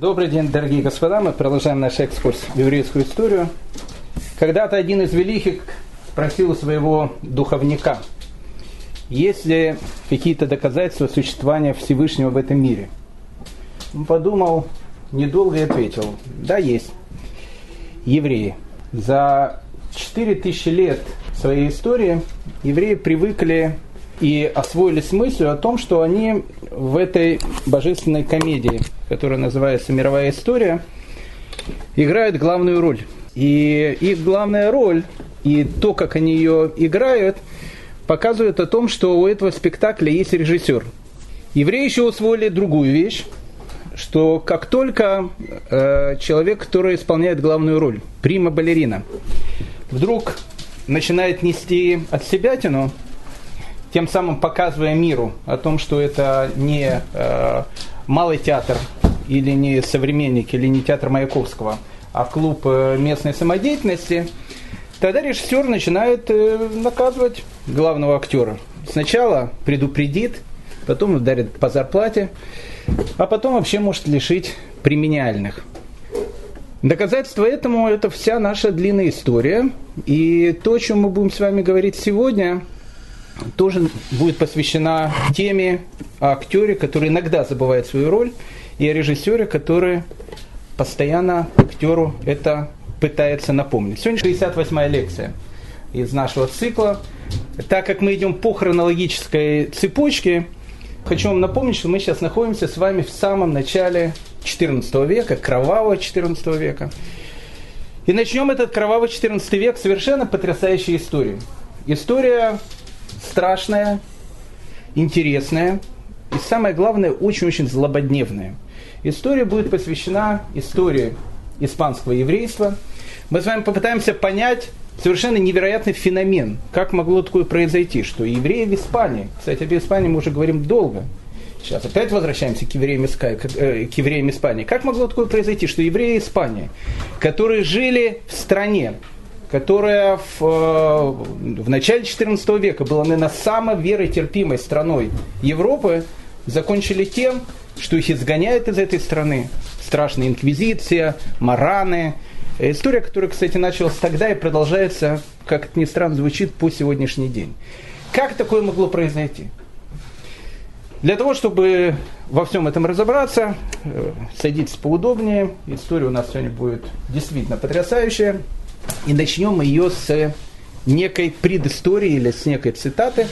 Добрый день, дорогие господа. Мы продолжаем наш экскурс в еврейскую историю. Когда-то один из великих спросил своего духовника, есть ли какие-то доказательства существования Всевышнего в этом мире. Он подумал, недолго и ответил, да, есть. Евреи. За 4000 лет своей истории евреи привыкли и освоились мыслью о том, что они в этой божественной комедии, которая называется «Мировая история», играют главную роль. И их главная роль и то, как они ее играют, показывает о том, что у этого спектакля есть режиссер. Евреи еще усвоили другую вещь, что как только э, человек, который исполняет главную роль, прима-балерина, вдруг начинает нести от себя тяну, тем самым показывая миру о том, что это не э, малый театр или не современник, или не театр Маяковского, а клуб э, местной самодеятельности, тогда режиссер начинает э, наказывать главного актера. Сначала предупредит, потом ударит по зарплате, а потом вообще может лишить премиальных. Доказательство этому – это вся наша длинная история. И то, о чем мы будем с вами говорить сегодня – тоже будет посвящена теме о актере, который иногда забывает свою роль, и о режиссере, который постоянно актеру это пытается напомнить. Сегодня 68-я лекция из нашего цикла. Так как мы идем по хронологической цепочке, хочу вам напомнить, что мы сейчас находимся с вами в самом начале XIV века, кровавого XIV века. И начнем этот кровавый XIV век совершенно потрясающей историей. История страшная, интересная и, самое главное, очень-очень злободневная. История будет посвящена истории испанского еврейства. Мы с вами попытаемся понять совершенно невероятный феномен. Как могло такое произойти, что евреи в Испании, кстати, об Испании мы уже говорим долго, Сейчас опять возвращаемся к евреям, э, к евреям Испании. Как могло такое произойти, что евреи Испании, которые жили в стране, которая в, э, в начале XIV века была, наверное, самой веротерпимой страной Европы, закончили тем, что их изгоняют из этой страны. Страшная инквизиция, мараны. История, которая, кстати, началась тогда и продолжается, как это ни странно звучит, по сегодняшний день. Как такое могло произойти? Для того, чтобы во всем этом разобраться, э, садитесь поудобнее. История у нас сегодня будет действительно потрясающая. И начнем мы ее с некой предыстории или с некой цитаты.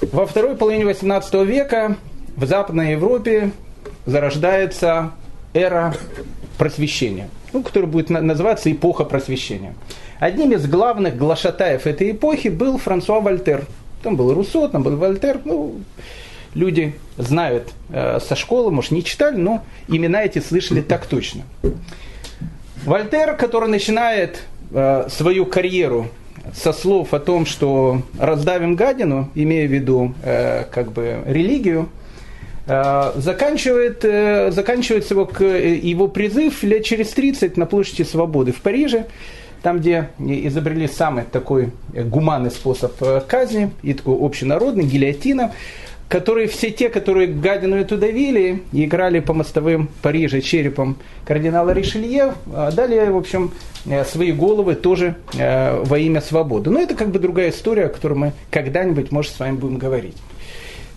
Во второй половине XVIII века в Западной Европе зарождается эра просвещения, ну, которая будет называться эпоха просвещения. Одним из главных глашатаев этой эпохи был Франсуа Вольтер. Там был Руссо, там был Вольтер. Ну, люди знают э, со школы, может, не читали, но имена эти слышали так точно. Вольтер, который начинает э, свою карьеру со слов о том, что раздавим гадину, имея в виду э, как бы религию, заканчивает, э, заканчивается его, его призыв лет через 30 на площади Свободы в Париже, там, где изобрели самый такой гуманный способ э, казни, и такой общенародный, гильотина которые все те, которые гадину эту давили и играли по мостовым Парижа черепом кардинала Ришелье, а дали, в общем, э, свои головы тоже э, во имя свободы. Но это как бы другая история, о которой мы когда-нибудь, может, с вами будем говорить.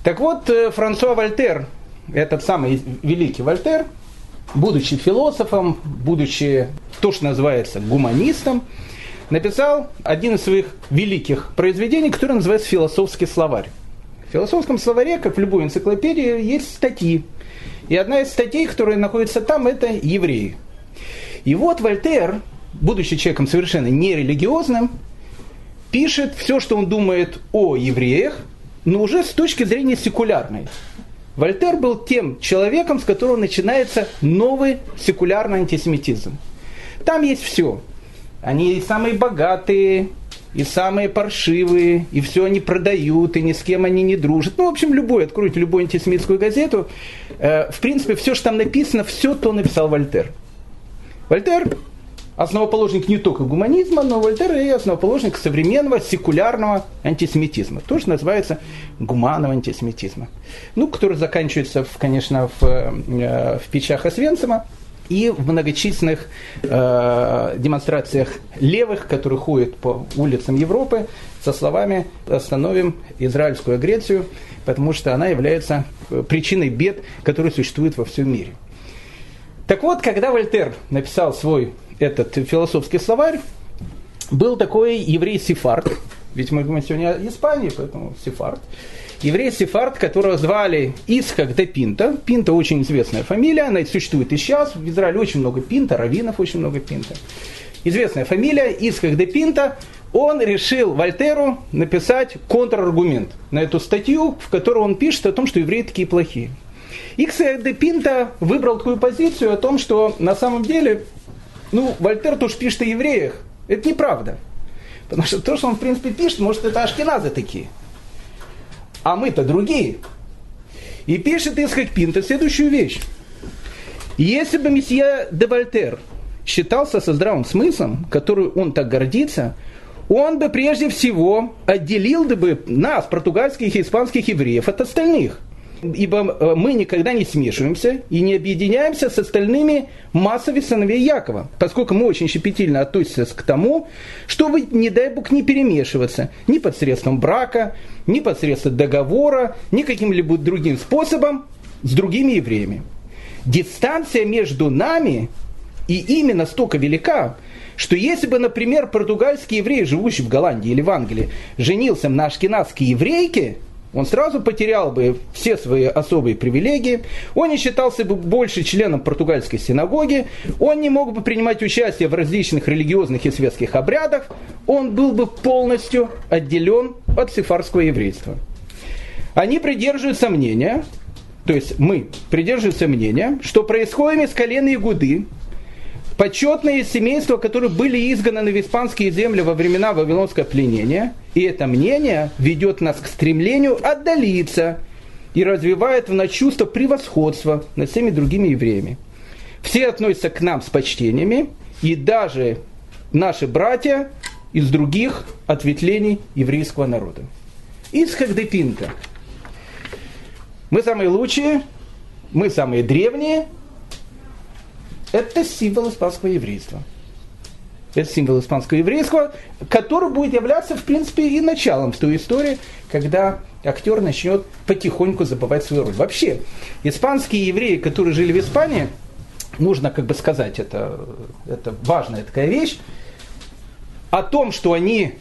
Так вот, э, Франсуа Вольтер, этот самый великий Вольтер, будучи философом, будучи то, что называется гуманистом, написал один из своих великих произведений, которое называется «Философский словарь». В философском словаре, как в любой энциклопедии, есть статьи. И одна из статей, которая находится там, это евреи. И вот Вольтер, будучи человеком совершенно нерелигиозным, пишет все, что он думает о евреях, но уже с точки зрения секулярной. Вольтер был тем человеком, с которого начинается новый секулярный антисемитизм. Там есть все. Они самые богатые, и самые паршивые, и все они продают, и ни с кем они не дружат. Ну, в общем, любой, откройте любую антисемитскую газету. Э, в принципе, все, что там написано, все то написал Вольтер. Вольтер основоположник не только гуманизма, но Вольтер и основоположник современного секулярного антисемитизма. Тоже называется гуманного антисемитизма. Ну, который заканчивается, конечно, в, э, в печах Освенцима и в многочисленных э, демонстрациях левых, которые ходят по улицам Европы со словами «остановим израильскую агрессию», потому что она является причиной бед, которые существуют во всем мире. Так вот, когда Вольтер написал свой этот философский словарь, был такой еврей Сефард, ведь мы говорим сегодня о Испании, поэтому Сефард. Еврей Сефард, которого звали Исхак де Пинта. Пинта очень известная фамилия, она существует и сейчас. В Израиле очень много Пинта, раввинов очень много Пинта. Известная фамилия, Исхак де Пинта. Он решил Вольтеру написать контраргумент на эту статью, в которой он пишет о том, что евреи такие плохие. Исхак де Пинта выбрал такую позицию о том, что на самом деле ну, Вольтер тоже пишет о евреях. Это неправда. Потому что то, что он, в принципе, пишет, может, это ашкеназы такие. А мы-то другие. И пишет Исхак Пинта следующую вещь. Если бы месье де Вольтер считался со здравым смыслом, который он так гордится, он бы прежде всего отделил бы нас, португальских и испанских евреев, от остальных – ибо э, мы никогда не смешиваемся и не объединяемся с остальными массами сыновей Якова, поскольку мы очень щепетильно относимся к тому, чтобы, не дай Бог, не перемешиваться ни посредством брака, ни посредством договора, ни каким-либо другим способом с другими евреями. Дистанция между нами и именно столько велика, что если бы, например, португальский еврей, живущий в Голландии или в Англии, женился на ашкенадской еврейке – он сразу потерял бы все свои особые привилегии, он не считался бы больше членом португальской синагоги, он не мог бы принимать участие в различных религиозных и светских обрядах, он был бы полностью отделен от сефарского еврейства. Они придерживаются мнения, то есть мы придерживаемся мнения, что происходит из колена Игуды, почетные семейства, которые были изгнаны в испанские земли во времена Вавилонского пленения. И это мнение ведет нас к стремлению отдалиться и развивает в нас чувство превосходства над всеми другими евреями. Все относятся к нам с почтениями, и даже наши братья из других ответвлений еврейского народа. Исхак де Пинта. Мы самые лучшие, мы самые древние, это символ испанского еврейства. Это символ испанского еврейства, который будет являться, в принципе, и началом той истории, когда актер начнет потихоньку забывать свою роль. Вообще, испанские евреи, которые жили в Испании, нужно как бы сказать, это, это важная такая вещь, о том, что они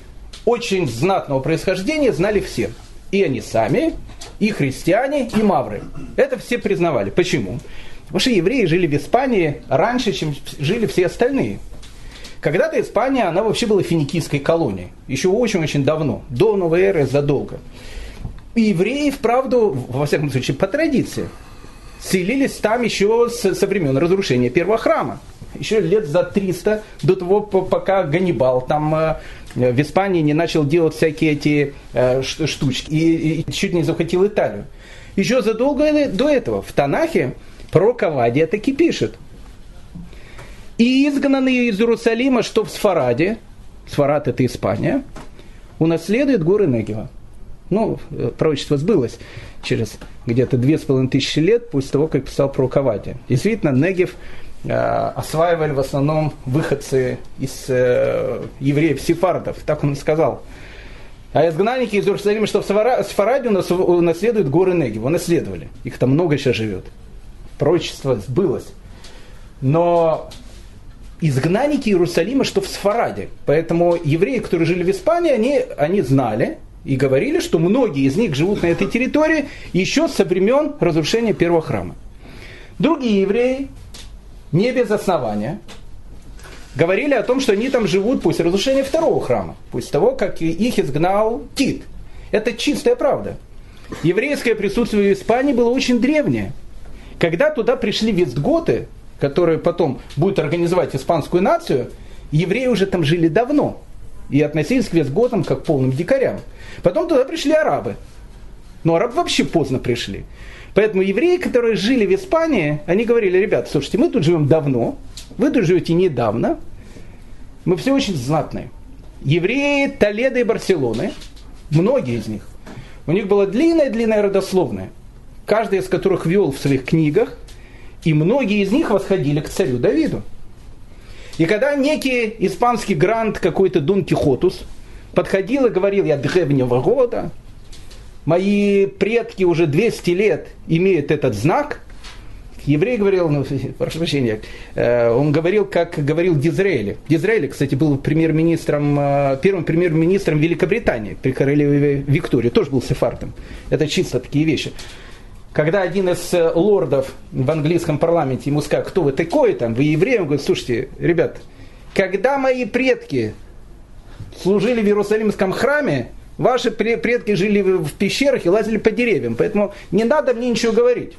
очень знатного происхождения, знали все. И они сами, и христиане, и мавры. Это все признавали. Почему? Потому что евреи жили в Испании раньше, чем жили все остальные. Когда-то Испания, она вообще была финикийской колонией. Еще очень-очень давно, до новой эры, задолго. И евреи, вправду, во всяком случае, по традиции, селились там еще со, времен разрушения первого храма. Еще лет за 300 до того, пока Ганнибал там э, в Испании не начал делать всякие эти э, штучки и чуть не захватил Италию. Еще задолго до этого в Танахе про Кавадия таки пишет. И изгнанные из Иерусалима, что в Сфараде, Сфарад это Испания, унаследует горы Негева. Ну, э, пророчество сбылось через где-то две с половиной тысячи лет после того, как писал про Кавадия. Действительно, Негев э, осваивали в основном выходцы из э, евреев сефардов, так он и сказал. А изгнанники из Иерусалима, что в Сфараде унаследуют горы Негев, унаследовали. Их там много еще живет пророчество сбылось. Но изгнанники Иерусалима, что в Сфараде. Поэтому евреи, которые жили в Испании, они, они знали и говорили, что многие из них живут на этой территории еще со времен разрушения первого храма. Другие евреи, не без основания, говорили о том, что они там живут после разрушения второго храма, после того, как их изгнал Тит. Это чистая правда. Еврейское присутствие в Испании было очень древнее. Когда туда пришли вестготы, которые потом будут организовать испанскую нацию, евреи уже там жили давно и относились к вестготам как к полным дикарям. Потом туда пришли арабы. Но арабы вообще поздно пришли. Поэтому евреи, которые жили в Испании, они говорили, ребят, слушайте, мы тут живем давно, вы тут живете недавно, Мы все очень знатные. Евреи Толеда и Барселоны, многие из них, у них было длинное-длинное родословное, каждый из которых вел в своих книгах, и многие из них восходили к царю Давиду. И когда некий испанский грант, какой-то Дон Кихотус, подходил и говорил, я древнего года, мои предки уже 200 лет имеют этот знак, еврей говорил, ну, прошу прощения, э, он говорил, как говорил Дизраэли. Дизраэли, кстати, был премьер-министром, э, первым премьер-министром Великобритании при королеве Виктории, тоже был сефардом. Это чисто такие вещи. Когда один из э, лордов в английском парламенте ему сказал, кто вы такой там, вы еврей, он говорит, слушайте, ребят, когда мои предки служили в Иерусалимском храме, ваши предки жили в пещерах и лазили по деревьям, поэтому не надо мне ничего говорить.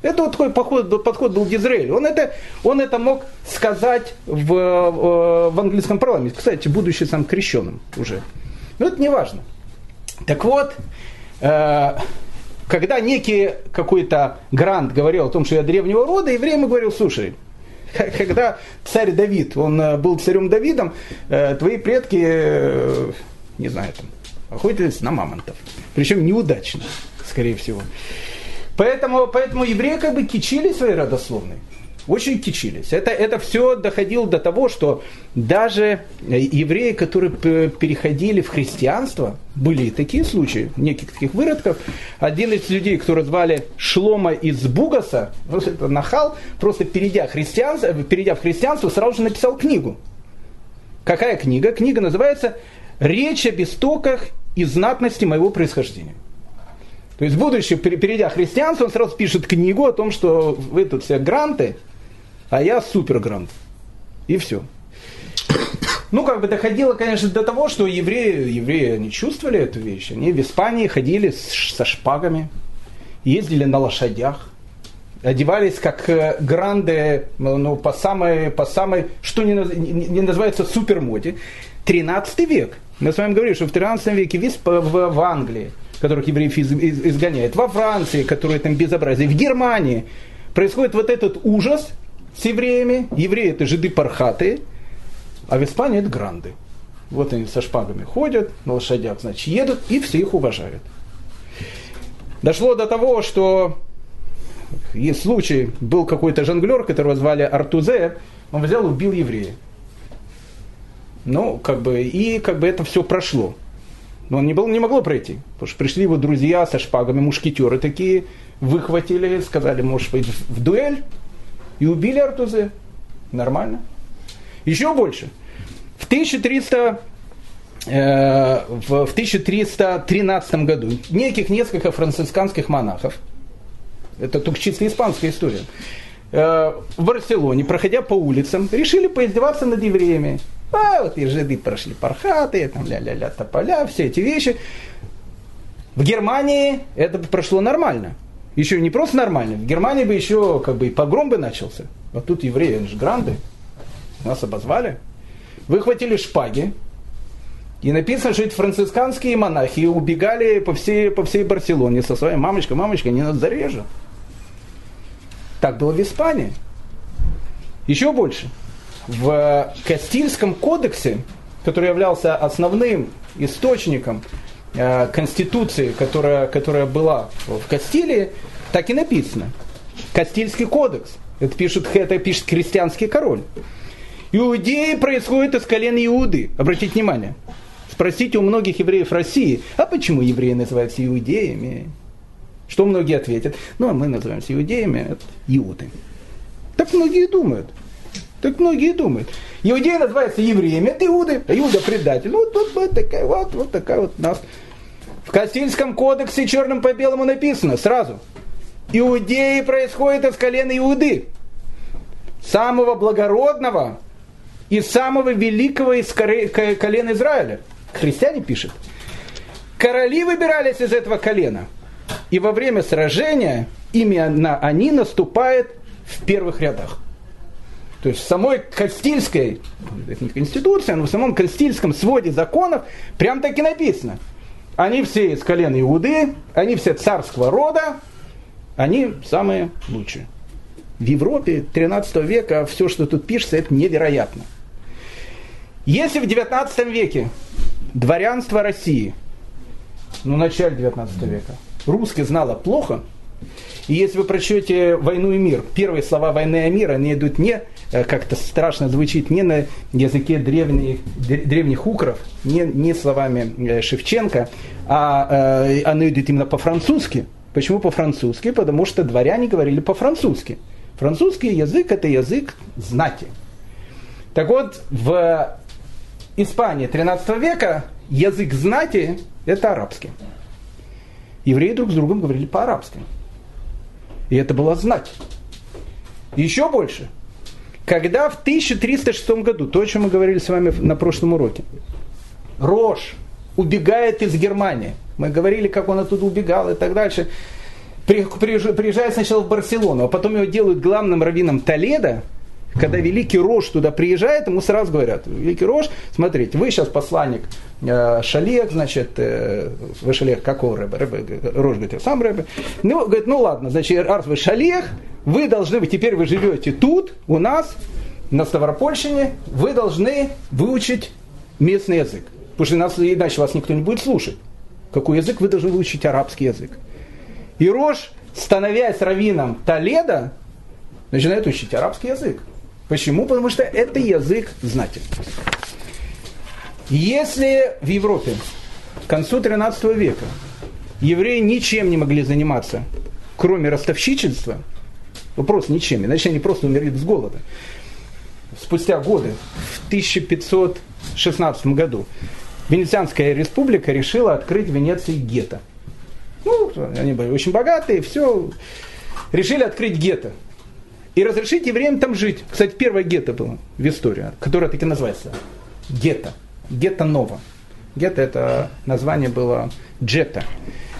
Это вот такой подход, подход был Дизраэль. Он это, он это мог сказать в, э, в английском парламенте. Кстати, будучи сам крещенным уже. Но это не важно. Так вот, э, когда некий какой-то грант говорил о том, что я древнего рода, еврей ему говорил, слушай, когда царь Давид, он э, был царем Давидом, твои предки, не знаю, там, охотились на мамонтов. Причем неудачно, скорее всего. Поэтому, поэтому евреи как бы кичили своей родословной. Очень кичились. Это, это все доходило до того, что даже евреи, которые переходили в христианство, были и такие случаи, неких таких выродков. Один из людей, которого звали Шлома из Бугаса, вот это нахал, просто перейдя, христианство, перейдя в христианство, сразу же написал книгу. Какая книга? Книга называется «Речь об истоках и знатности моего происхождения». То есть, будучи, перейдя христианство, он сразу пишет книгу о том, что вы тут все гранты, а я супер грант. И все. Ну, как бы доходило, конечно, до того, что евреи, евреи не чувствовали эту вещь. Они в Испании ходили со шпагами, ездили на лошадях, одевались как э, гранды, ну, по самой, по самой, что не, не называется супермоде. 13 век. Мы с вами говорили, что в 13 веке весь в, в Англии которых евреев из, из, изгоняют, во Франции, которые там безобразие, в Германии происходит вот этот ужас с евреями. Евреи это жиды пархатые, а в Испании это гранды. Вот они со шпагами ходят, на лошадях, значит, едут, и все их уважают. Дошло до того, что есть случай, был какой-то жонглер, которого звали Артузе, он взял и убил еврея. Ну, как бы, и как бы это все прошло. Но он не, был, не могло пройти, потому что пришли его друзья со шпагами, мушкетеры такие, выхватили, сказали, может быть, в дуэль, и убили Артузе. Нормально. Еще больше. В 1300 э, в 1313 году неких несколько францисканских монахов, это только чисто испанская история, э, в Барселоне, проходя по улицам, решили поиздеваться над евреями. А вот и жиды прошли пархатые, там ля-ля-ля, тополя, все эти вещи. В Германии это прошло нормально. Еще не просто нормально. В Германии бы еще как бы и погром бы начался. Вот тут евреи, они же гранды. Нас обозвали. Выхватили шпаги. И написано, что эти францисканские монахи убегали по всей, по всей Барселоне со своей мамочкой. Мамочка, не нас зарежут. Так было в Испании. Еще больше в Кастильском кодексе, который являлся основным источником конституции, которая, которая была в Кастилии, так и написано. Кастильский кодекс. Это пишет, это пишет крестьянский король. Иудеи происходят из колена Иуды. Обратите внимание. Спросите у многих евреев России, а почему евреи называются иудеями? Что многие ответят? Ну, а мы называемся иудеями, это иуды. Так многие думают. Так многие думают. Иудеи называются евреями, это иуды, а иуда предатель. Ну, вот, вот, такая вот, вот такая вот нас. В Кастильском кодексе черным по белому написано сразу. Иудеи происходят из колена Иуды. Самого благородного и самого великого из колена Израиля. Христиане пишут. Короли выбирались из этого колена. И во время сражения именно они наступают в первых рядах. То есть в самой Кастильской, конституция, но в самом Кастильском своде законов прям так и написано. Они все из колена Иуды, они все царского рода, они самые лучшие. В Европе 13 века все, что тут пишется, это невероятно. Если в 19 веке дворянство России, ну, начале 19 века, русский знало плохо, и если вы прочтете «Войну и мир», первые слова «Войны и мира», они идут не, как-то страшно звучит, не на языке древних, древних укров, не, не словами э, Шевченко, а э, они идут именно по-французски. Почему по-французски? Потому что дворяне говорили по-французски. Французский язык – это язык знати. Так вот, в Испании 13 века язык знати – это арабский. Евреи друг с другом говорили по-арабски. И это была знать. Еще больше. Когда в 1306 году, то, о чем мы говорили с вами на прошлом уроке, Рош убегает из Германии. Мы говорили, как он оттуда убегал и так дальше. Приезжает сначала в Барселону, а потом его делают главным раввином Толеда, когда великий Рош туда приезжает, ему сразу говорят, великий Рош, смотрите, вы сейчас посланник э, Шалех, значит, э, вы Шалех какого рэба? рэба Рош говорит, сам рэба. Ну, говорит, ну ладно, значит, раз вы Шалех, вы должны, вы теперь вы живете тут, у нас, на Ставропольщине, вы должны выучить местный язык. Потому что нас, иначе вас никто не будет слушать. Какой язык? Вы должны выучить арабский язык. И Рош, становясь раввином Толеда, начинает учить арабский язык. Почему? Потому что это язык знати. Если в Европе к концу 13 века евреи ничем не могли заниматься, кроме ростовщичества, вопрос ничем, иначе они просто умерли с голода. Спустя годы, в 1516 году, Венецианская республика решила открыть в Венеции гетто. Ну, они были очень богатые, все. Решили открыть гетто и разрешить евреям там жить. Кстати, первое гетто было в истории, которое так и называется. Гетто. Гетто Нова. Гетто это название было Джета.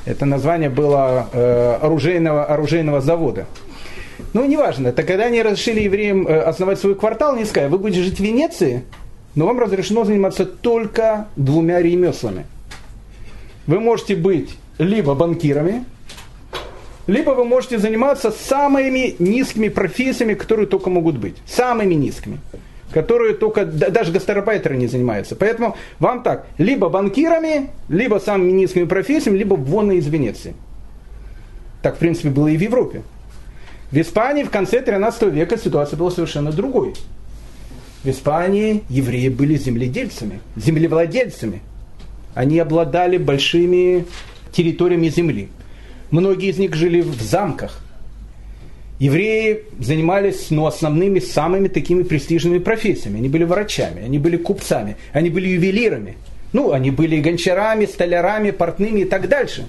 Это название было э, оружейного, оружейного завода. Ну, неважно. Это когда они разрешили евреям э, основать свой квартал, они сказали, вы будете жить в Венеции, но вам разрешено заниматься только двумя ремеслами. Вы можете быть либо банкирами, либо вы можете заниматься самыми низкими профессиями, которые только могут быть. Самыми низкими. Которые только, даже гастарбайтеры не занимаются. Поэтому вам так, либо банкирами, либо самыми низкими профессиями, либо вон из Венеции. Так, в принципе, было и в Европе. В Испании в конце 13 века ситуация была совершенно другой. В Испании евреи были земледельцами, землевладельцами. Они обладали большими территориями земли. Многие из них жили в замках. Евреи занимались ну, основными, самыми такими престижными профессиями. Они были врачами, они были купцами, они были ювелирами. Ну, они были гончарами, столярами, портными и так дальше.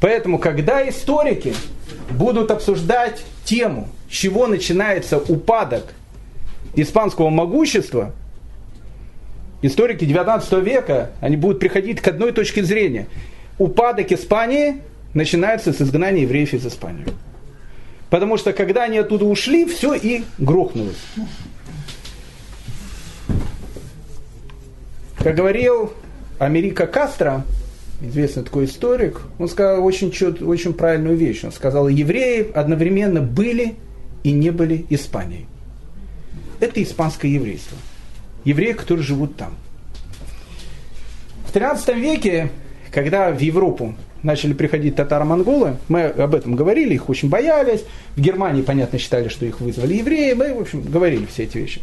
Поэтому, когда историки будут обсуждать тему, с чего начинается упадок испанского могущества, историки 19 века, они будут приходить к одной точке зрения упадок Испании начинается с изгнания евреев из Испании. Потому что когда они оттуда ушли, все и грохнулось. Как говорил Америка Кастро, известный такой историк, он сказал очень, очень правильную вещь. Он сказал, евреи одновременно были и не были Испанией. Это испанское еврейство. Евреи, которые живут там. В 13 веке когда в Европу начали приходить татаро-монголы, мы об этом говорили, их очень боялись. В Германии, понятно, считали, что их вызвали евреи. Мы, в общем, говорили все эти вещи.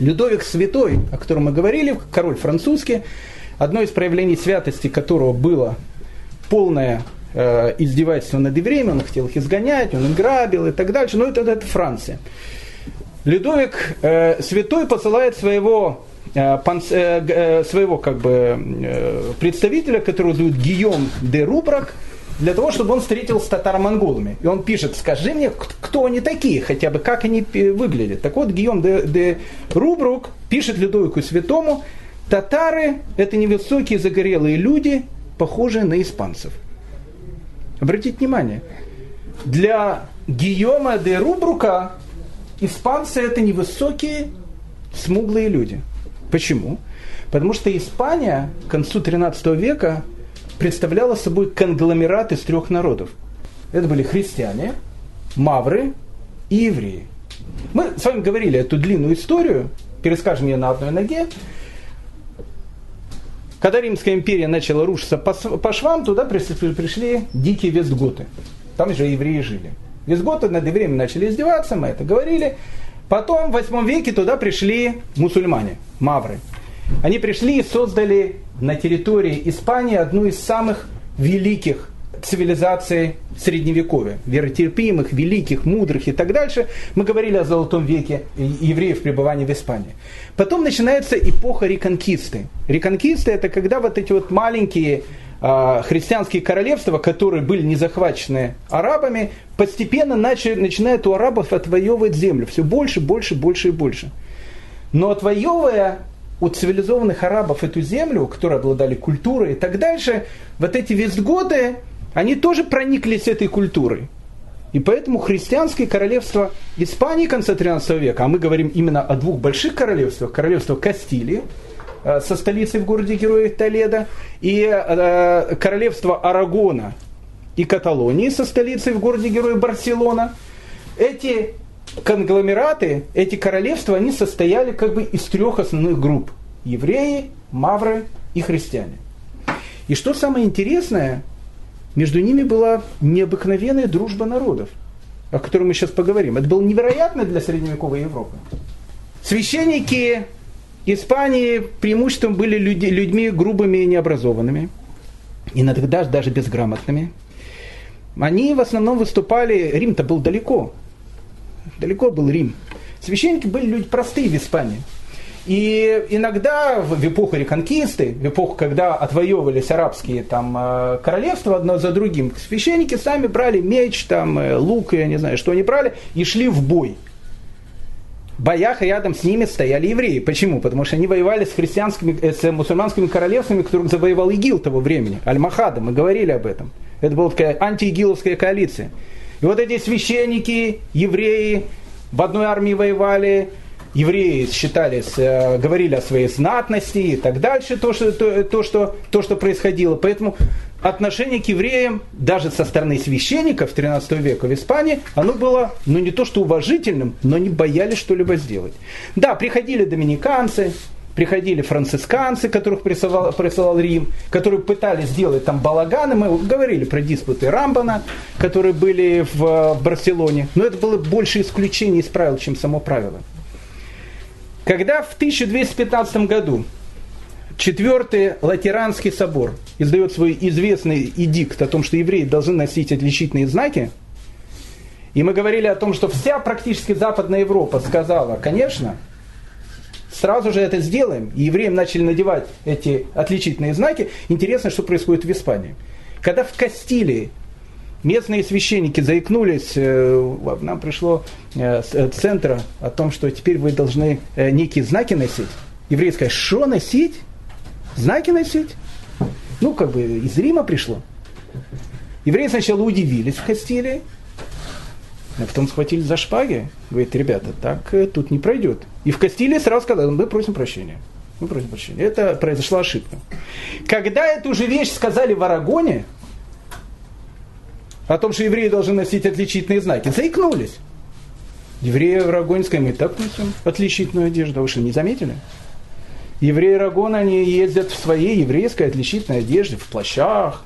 Людовик Святой, о котором мы говорили, король французский, одно из проявлений святости которого было полное э, издевательство над евреями, он хотел их изгонять, он их грабил и так дальше, но это, это Франция. Людовик э, Святой посылает своего своего как бы, представителя, которого зовут Гийом де Рубрак, для того, чтобы он встретился с татаро-монголами. И он пишет, скажи мне, кто они такие, хотя бы как они выглядят. Так вот, Гийом де, де Рубрук пишет Людовику Святому, татары – это невысокие загорелые люди, похожие на испанцев. Обратите внимание, для Гийома де Рубрука испанцы – это невысокие, смуглые люди – Почему? Потому что Испания к концу 13 века представляла собой конгломерат из трех народов. Это были христиане, мавры и евреи. Мы с вами говорили эту длинную историю, перескажем ее на одной ноге. Когда Римская империя начала рушиться по, швам, туда пришли дикие вестготы. Там же евреи жили. Вестготы над евреями начали издеваться, мы это говорили. Потом в 8 веке туда пришли мусульмане, мавры. Они пришли и создали на территории Испании одну из самых великих цивилизаций Средневековья, веротерпимых, великих, мудрых и так дальше. Мы говорили о Золотом веке евреев пребывания в Испании. Потом начинается эпоха реконкисты. Реконкисты это когда вот эти вот маленькие христианские королевства, которые были не захвачены арабами, постепенно начали, начинают у арабов отвоевывать землю. Все больше, больше, больше и больше. Но отвоевывая у цивилизованных арабов эту землю, которые обладали культурой и так дальше, вот эти вестготы, они тоже прониклись этой культурой. И поэтому христианское королевство Испании конца 13 века, а мы говорим именно о двух больших королевствах, королевство Кастилии, со столицей в городе Героев Толедо, и э, королевство Арагона и Каталонии со столицей в городе Героев Барселона. Эти конгломераты, эти королевства, они состояли как бы из трех основных групп. Евреи, мавры и христиане. И что самое интересное, между ними была необыкновенная дружба народов, о которой мы сейчас поговорим. Это было невероятно для средневековой Европы. Священники Испании преимуществом были люди, людьми грубыми и необразованными, иногда даже безграмотными. Они в основном выступали, Рим-то был далеко, далеко был Рим. Священники были люди простые в Испании. И иногда в эпоху реконкисты, в эпоху, когда отвоевывались арабские там, э, королевства одно за другим, священники сами брали меч, там, э, лук, я не знаю, что они брали, и шли в бой. Боях рядом с ними стояли евреи. Почему? Потому что они воевали с христианскими, э, с мусульманскими королевствами, которых завоевал ИГИЛ того времени, Аль-Махада, мы говорили об этом. Это была такая антиигиловская коалиция. И вот эти священники, евреи в одной армии воевали, евреи считались, э, говорили о своей знатности и так дальше, то что, то, то, что, то, что происходило. Поэтому отношение к евреям, даже со стороны священников 13 века в Испании, оно было, ну не то что уважительным, но не боялись что-либо сделать. Да, приходили доминиканцы, приходили францисканцы, которых присылал, присылал Рим, которые пытались сделать там балаганы. Мы говорили про диспуты Рамбана, которые были в, в Барселоне. Но это было больше исключение из правил, чем само правило. Когда в 1215 году Четвертый Латеранский собор издает свой известный эдикт о том, что евреи должны носить отличительные знаки, и мы говорили о том, что вся практически Западная Европа сказала, конечно, сразу же это сделаем. И евреям начали надевать эти отличительные знаки. Интересно, что происходит в Испании. Когда в Кастилии местные священники заикнулись, э, нам пришло э, с э, центра о том, что теперь вы должны некие знаки носить. Евреи сказали, что носить? Знаки носить? Ну, как бы из Рима пришло. Евреи сначала удивились в Кастилии, а потом схватили за шпаги. Говорит, ребята, так э, тут не пройдет. И в Кастилии сразу сказали, мы просим прощения. Мы просим прощения. Это произошла ошибка. Когда эту же вещь сказали в Арагоне, о том, что евреи должны носить отличительные знаки, заикнулись. Евреи в Арагоне сказали, мы так носим отличительную одежду. Вы что, не заметили? Евреи Арагона, они ездят в своей еврейской отличительной одежде, в плащах,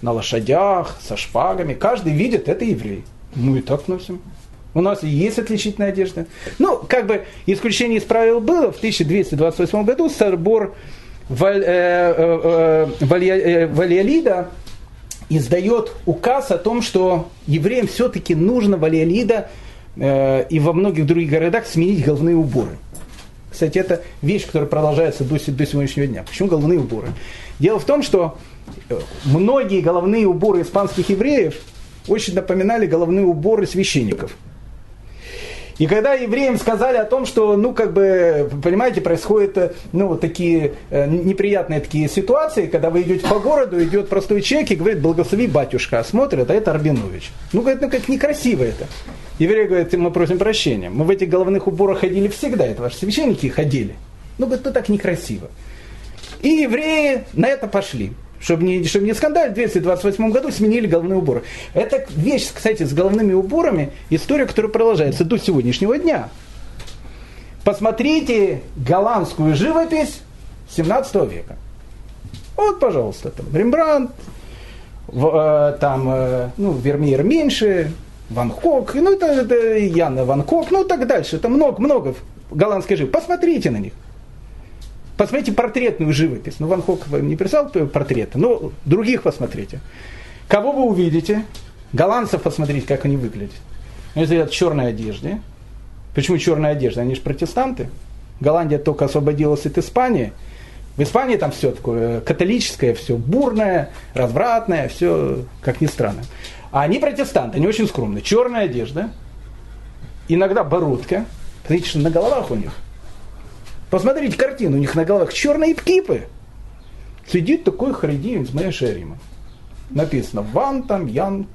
на лошадях, со шпагами. Каждый видит, это еврей. Ну и так носим. У нас и есть отличительная одежда. Ну, как бы исключение из правил было. В 1228 году собор Валь, э, э, э издает указ о том, что евреям все-таки нужно Вальялида и во многих других городах сменить головные уборы. Кстати, это вещь, которая продолжается до, до сегодняшнего дня. Почему головные уборы? Дело в том, что э, многие головные уборы испанских евреев очень напоминали головные уборы священников. И когда евреям сказали о том, что, ну, как бы, понимаете, происходят, э, ну, вот такие э, неприятные такие ситуации, когда вы идете по городу, идет простой человек и говорит, благослови батюшка, а смотрит, а это Арбинович. Ну, говорит, ну, как некрасиво это. Евреи говорят, мы просим прощения. Мы в этих головных уборах ходили всегда, это ваши священники ходили. Ну, говорит, ну, так некрасиво. И евреи на это пошли чтобы не, чтобы не скандалить, в 228 году сменили головные уборы. Это вещь, кстати, с головными уборами, история, которая продолжается до сегодняшнего дня. посмотрите голландскую живопись 17 века. Вот, пожалуйста, там Рембрандт, в, э, там, э, ну, Вермеер меньше, Ван Хок, ну, это, это Яна Ван Хок, ну, так дальше. Это много-много голландской живописи. Посмотрите на них. Посмотрите портретную живопись. Ну, Ван Хок не писал портреты, но других посмотрите. Кого вы увидите? Голландцев посмотрите, как они выглядят. Они стоят в черной одежде. Почему черная одежда? Они же протестанты. Голландия только освободилась от Испании. В Испании там все такое католическое, все бурное, развратное, все, как ни странно. А они протестанты, они очень скромные. Черная одежда, иногда бородка. Смотрите, что на головах у них. Посмотрите картину, у них на головах черные кипы. Сидит такой харидеем из моей шерима. Написано Ван там, Ян,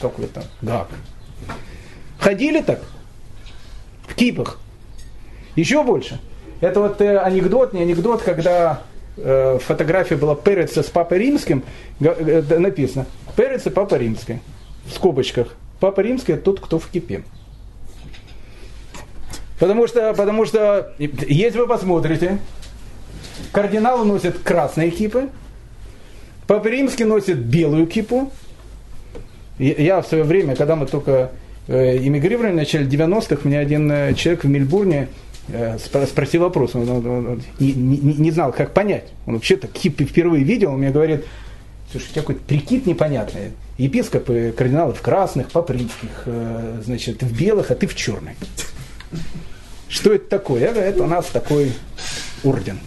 какой-то, Гак. Ходили так, в кипах. Еще больше. Это вот э, анекдот, не анекдот, когда э, фотография была Переца с Папой Римским, э, написано Перец Папа Римский. В скобочках. Папа Римский тот, кто в кипе. Потому что, потому что, если вы посмотрите, кардиналы носят красные кипы, Папа Римский носит белую кипу. Я в свое время, когда мы только э, эмигрировали в начале 90-х, меня один э, человек в Мельбурне э, спросил вопрос, он, он, он не, не, не знал, как понять. Он вообще-то кипы впервые видел, он мне говорит, слушай, у тебя какой-то прикид непонятный. Епископы, кардиналы в красных, папринских, значит, в белых, а ты в черной. Что это такое? Это, у нас такой орден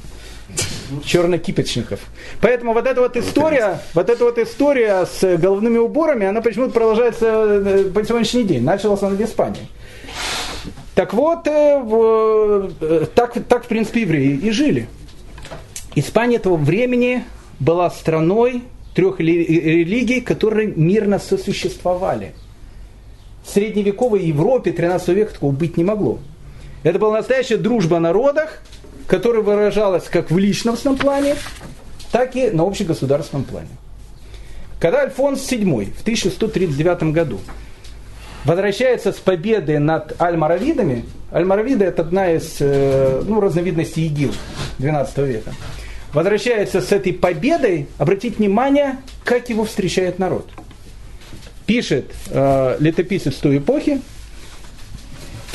чернокипечников. Поэтому вот эта вот история, вот эта вот история с головными уборами, она почему-то продолжается э, по сегодняшний день. Началась она в Испании. Так вот, э, э, так, так в принципе евреи и жили. Испания этого времени была страной трех религий, которые мирно сосуществовали. В средневековой Европе 13 века такого быть не могло. Это была настоящая дружба о народах, которая выражалась как в личностном плане, так и на общегосударственном плане. Когда Альфонс VII в 1139 году возвращается с победы над Аль-Маравидами, Аль-Маравиды это одна из э, ну, разновидностей ИГИЛ 12 века, возвращается с этой победой, обратите внимание, как его встречает народ. Пишет э, летописец той эпохи,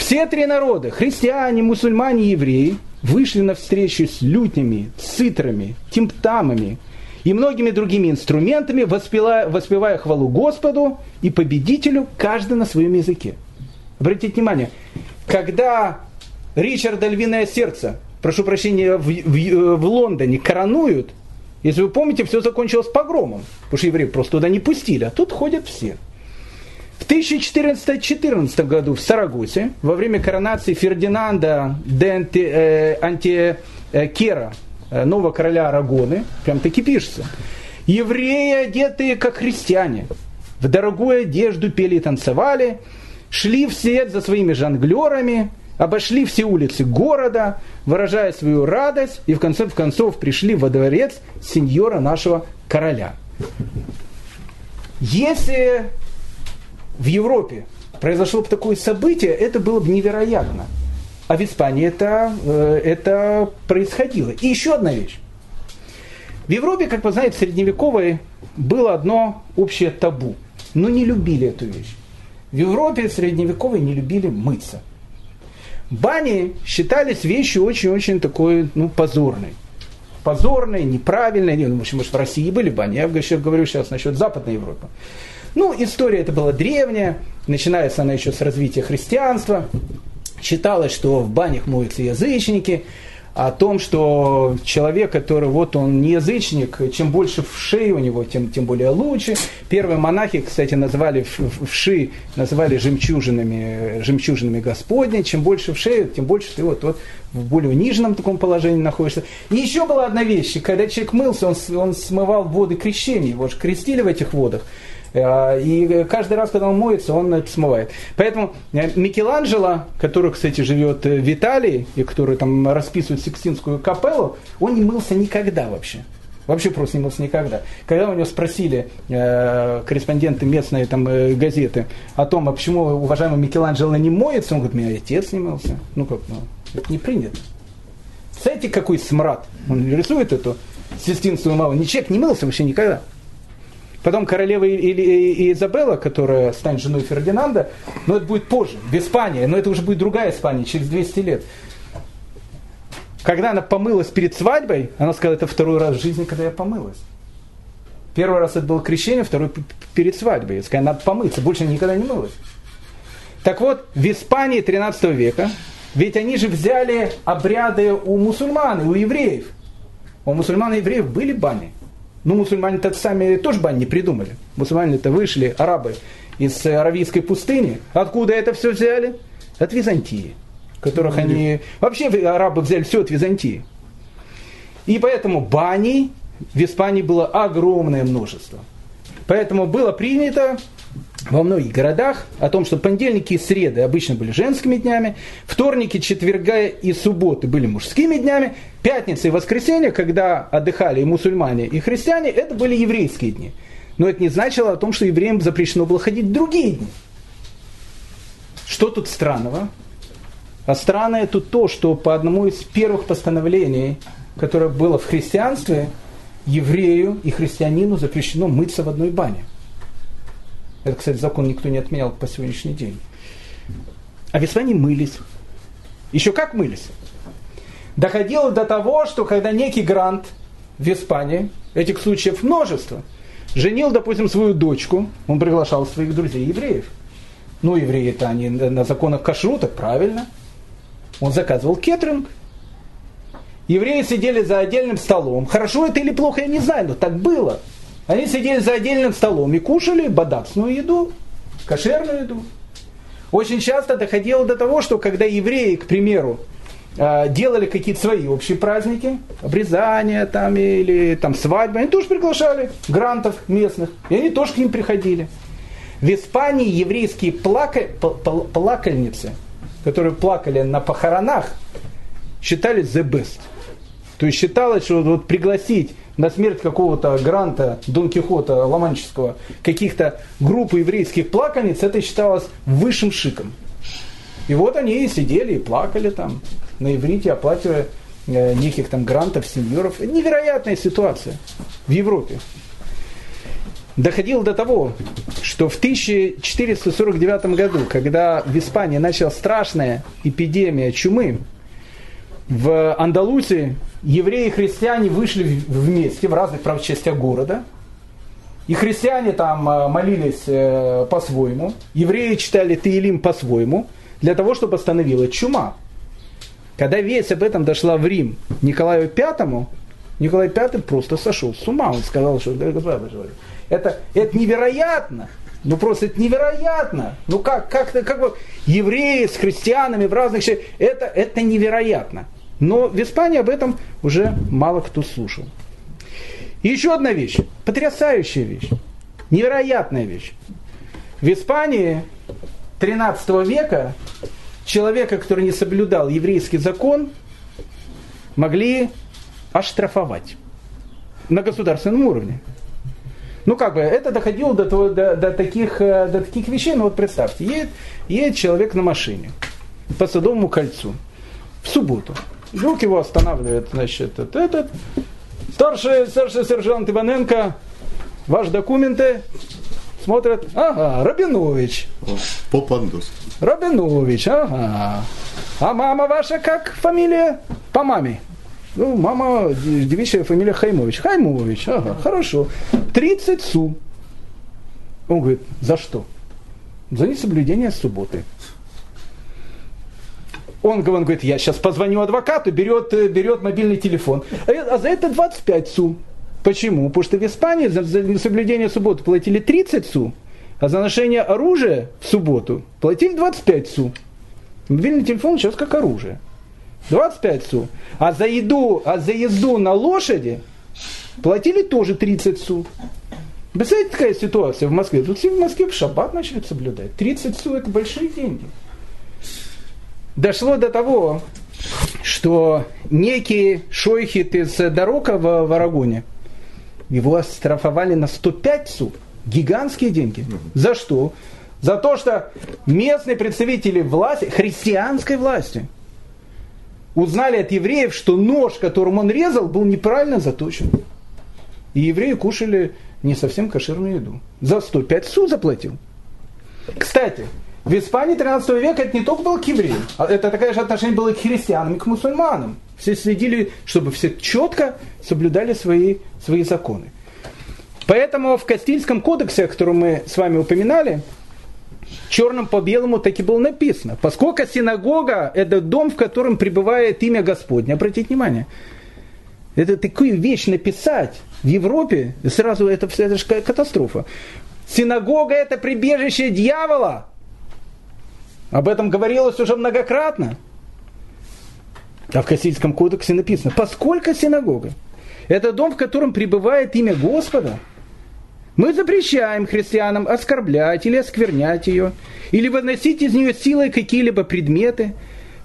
все три народа, христиане, мусульмане и евреи, вышли на встречу с лютнями, цитрами, тимптамами и многими другими инструментами, воспевая, воспевая хвалу Господу и победителю, каждый на своем языке. Обратите внимание, когда Ричарда Львиное Сердце, прошу прощения, в, в, в Лондоне коронуют, если вы помните, все закончилось погромом, потому что евреи просто туда не пустили, а тут ходят все. В 1414 году в Сарагосе во время коронации Фердинанда де э, Антикера, э, нового короля Арагоны, прям таки пишется, евреи, одетые как христиане, в дорогую одежду пели и танцевали, шли вслед за своими жонглерами, обошли все улицы города, выражая свою радость, и в конце в концов пришли во дворец сеньора нашего короля. Если в Европе произошло бы такое событие, это было бы невероятно. А в Испании это, э, это происходило. И еще одна вещь. В Европе, как вы знаете, в средневековой было одно общее табу. Но не любили эту вещь. В Европе средневековой не любили мыться. Бани считались вещью очень-очень такой, ну, позорной. Позорной, неправильной. Ну, может, в России были бани. Я говорю сейчас насчет Западной Европы. Ну, история это была древняя, начинается она еще с развития христианства. Считалось, что в банях моются язычники, о том, что человек, который вот он не язычник, чем больше вшей у него, тем, тем более лучше. Первые монахи, кстати, называли вши, называли жемчужинами, жемчужинами Господней. Чем больше вшей, тем больше ты вот, вот в более униженном таком положении находишься. И еще была одна вещь, когда человек мылся, он, он смывал воды крещения, его же крестили в этих водах. Э, и каждый раз, когда он моется, он это смывает. Поэтому э, Микеланджело, который, кстати, живет в Италии, и который там расписывает Сикстинскую капеллу, он не мылся никогда вообще. Вообще просто не мылся никогда. Когда у него спросили э, корреспонденты местной там, э, газеты о том, а почему уважаемый Микеланджело не моется, он говорит, меня отец не мылся. Ну как, ну, Это не принято. Знаете, какой смрад? Он рисует эту Сестинскую маму. Ни человек не мылся вообще никогда. Потом королева Изабелла, которая станет женой Фердинанда, но это будет позже, в Испании, но это уже будет другая Испания, через 200 лет. Когда она помылась перед свадьбой, она сказала, это второй раз в жизни, когда я помылась. Первый раз это было крещение, второй перед свадьбой. Я сказала, надо помыться, больше никогда не мылась. Так вот, в Испании 13 века, ведь они же взяли обряды у мусульман и у евреев. У мусульман и евреев были бани. Ну, мусульмане-то сами тоже бань не придумали. Мусульмане-то вышли, арабы, из аравийской пустыни. Откуда это все взяли? От Византии. Которых mm они... Вообще арабы взяли все от Византии. И поэтому бани в Испании было огромное множество. Поэтому было принято во многих городах о том, что понедельники и среды обычно были женскими днями, вторники, четверга и субботы были мужскими днями, пятница и воскресенье, когда отдыхали и мусульмане, и христиане, это были еврейские дни. Но это не значило о том, что евреям запрещено было ходить в другие дни. Что тут странного? А странное тут то, что по одному из первых постановлений, которое было в христианстве, еврею и христианину запрещено мыться в одной бане. Это, кстати, закон никто не отменял по сегодняшний день. А в Испании мылись. Еще как мылись. Доходило до того, что когда некий грант в Испании, этих случаев множество, женил, допустим, свою дочку, он приглашал своих друзей евреев. Ну, евреи-то они на законах кашрута, правильно. Он заказывал кетринг. Евреи сидели за отдельным столом. Хорошо это или плохо, я не знаю, но так было. Они сидели за отдельным столом и кушали бадаксную еду, кошерную еду. Очень часто доходило до того, что когда евреи, к примеру, а, делали какие-то свои общие праздники, обрезания там или там свадьбы, они тоже приглашали грантов местных, и они тоже к ним приходили. В Испании еврейские плака, плакальницы, которые плакали на похоронах, считались the best. То есть считалось, что вот пригласить на смерть какого-то гранта Дон Кихота Ломанческого каких-то групп еврейских плакальниц, это считалось высшим шиком. И вот они и сидели и плакали там на иврите, оплачивая э, неких там грантов, сеньоров. Невероятная ситуация в Европе. Доходило до того, что в 1449 году, когда в Испании началась страшная эпидемия чумы, в Андалусии евреи и христиане вышли вместе в разных правда, частях города. И христиане там э, молились э, по-своему, евреи читали Таилим по-своему, для того, чтобы остановилась чума. Когда весть об этом дошла в Рим Николаю Пятому, Николай Пятый просто сошел с ума. Он сказал, что это, это невероятно. Ну просто это невероятно. Ну как, как, как бы евреи с христианами в разных... Это, это невероятно. Но в Испании об этом уже мало кто слушал. И еще одна вещь, потрясающая вещь, невероятная вещь. В Испании 13 века человека, который не соблюдал еврейский закон, могли оштрафовать на государственном уровне. Ну как бы, это доходило до, до, до, таких, э, до таких вещей, ну вот представьте, едет, едет человек на машине по Садовому кольцу в субботу. Вдруг его останавливает, значит, этот, этот. Старший, старший сержант Иваненко, ваши документы, смотрят, ага, Рабинович. По пандус. Рабинович, ага. А мама ваша как фамилия? По маме. Ну, мама, девичья фамилия Хаймович. Хаймович, ага, хорошо. 30 су. Он говорит, за что? За несоблюдение субботы он, говорит, я сейчас позвоню адвокату, берет, э, берет мобильный телефон. А, а за это 25 су. Почему? Потому что в Испании за, за несоблюдение субботы платили 30 су, а за ношение оружия в субботу платили 25 су. Мобильный телефон сейчас как оружие. 25 су. А за еду, а за езду на лошади платили тоже 30 су. Представляете, какая ситуация в Москве? Тут все в Москве в шаббат начали соблюдать. 30 су это большие деньги дошло до того, что некий шойхит из Дорока в, в Арагоне, его оштрафовали на 105 су. Гигантские деньги. За что? За то, что местные представители власти, христианской власти, узнали от евреев, что нож, которым он резал, был неправильно заточен. И евреи кушали не совсем кошерную еду. За 105 су заплатил. Кстати, в Испании 13 века это не только было к евреям, а это такое же отношение было к христианам, и к мусульманам. Все следили, чтобы все четко соблюдали свои, свои законы. Поэтому в Кастильском кодексе, о котором мы с вами упоминали, черным по белому таки было написано. Поскольку синагога – это дом, в котором пребывает имя Господне. Обратите внимание, это такую вещь написать в Европе, сразу это, это же катастрофа. Синагога – это прибежище дьявола. Об этом говорилось уже многократно. А в Кассийском кодексе написано, поскольку синагога – это дом, в котором пребывает имя Господа, мы запрещаем христианам оскорблять или осквернять ее, или выносить из нее силой какие-либо предметы,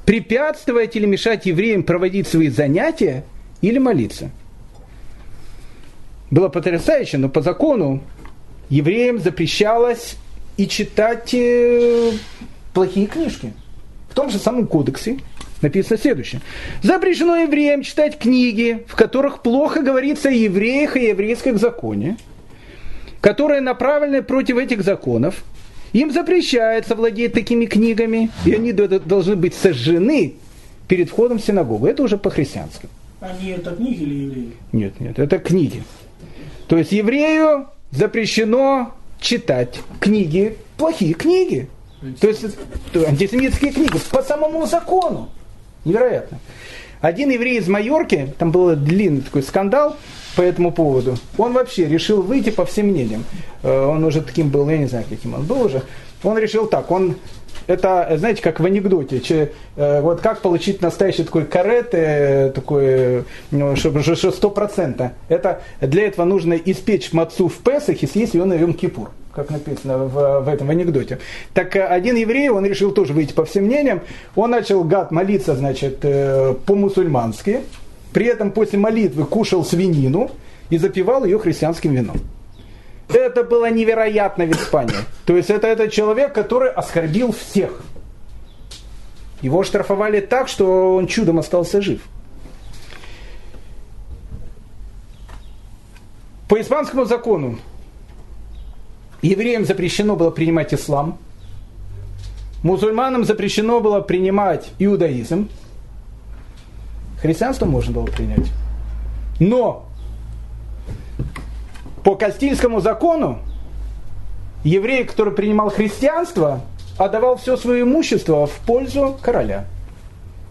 препятствовать или мешать евреям проводить свои занятия или молиться. Было потрясающе, но по закону евреям запрещалось и читать э, плохие книжки. В том же самом кодексе написано следующее. Запрещено евреям читать книги, в которых плохо говорится о евреях и еврейском законе, которые направлены против этих законов. Им запрещается владеть такими книгами, и они должны быть сожжены перед входом в синагогу. Это уже по-христиански. Они это книги или евреи? Нет, нет, это книги. То есть еврею запрещено читать книги, плохие книги. То есть антисемитские книги по самому закону. Невероятно. Один еврей из Майорки, там был длинный такой скандал по этому поводу, он вообще решил выйти по всем мнениям. Э, он уже таким был, я не знаю, каким он был уже. Он решил так, он это, знаете, как в анекдоте, че, э, вот как получить настоящий такой карет, э, такой, ну, чтобы что сто процентов. Это для этого нужно испечь мацу в Песах и съесть ее на Йом Кипур как написано в, в этом анекдоте. Так э, один еврей, он решил тоже выйти по всем мнениям, он начал, гад, молиться, значит, э, по-мусульмански, при этом после молитвы кушал свинину и запивал ее христианским вином. Это было невероятно в Испании. То есть это этот человек, который оскорбил всех. Его штрафовали так, что он чудом остался жив. По испанскому закону евреям запрещено было принимать ислам, мусульманам запрещено было принимать иудаизм, христианство можно было принять. Но по Кастильскому закону еврей, который принимал христианство, отдавал все свое имущество в пользу короля.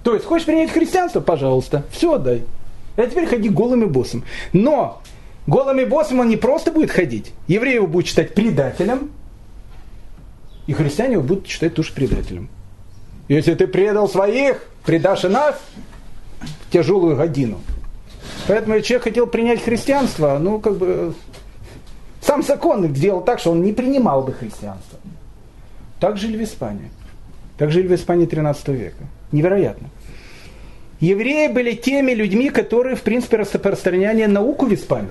То есть, хочешь принять христианство, пожалуйста, все отдай. А теперь ходи голым и боссом. Но голым и боссом он не просто будет ходить. Еврей его будет считать предателем, и христиане его будут считать тоже предателем. Если ты предал своих, предашь и нас в тяжелую годину. Поэтому человек хотел принять христианство, ну, как бы, сам закон сделал так, что он не принимал бы христианство. Так жили в Испании. Так жили в Испании 13 века. Невероятно. Евреи были теми людьми, которые, в принципе, распространяли науку в Испании.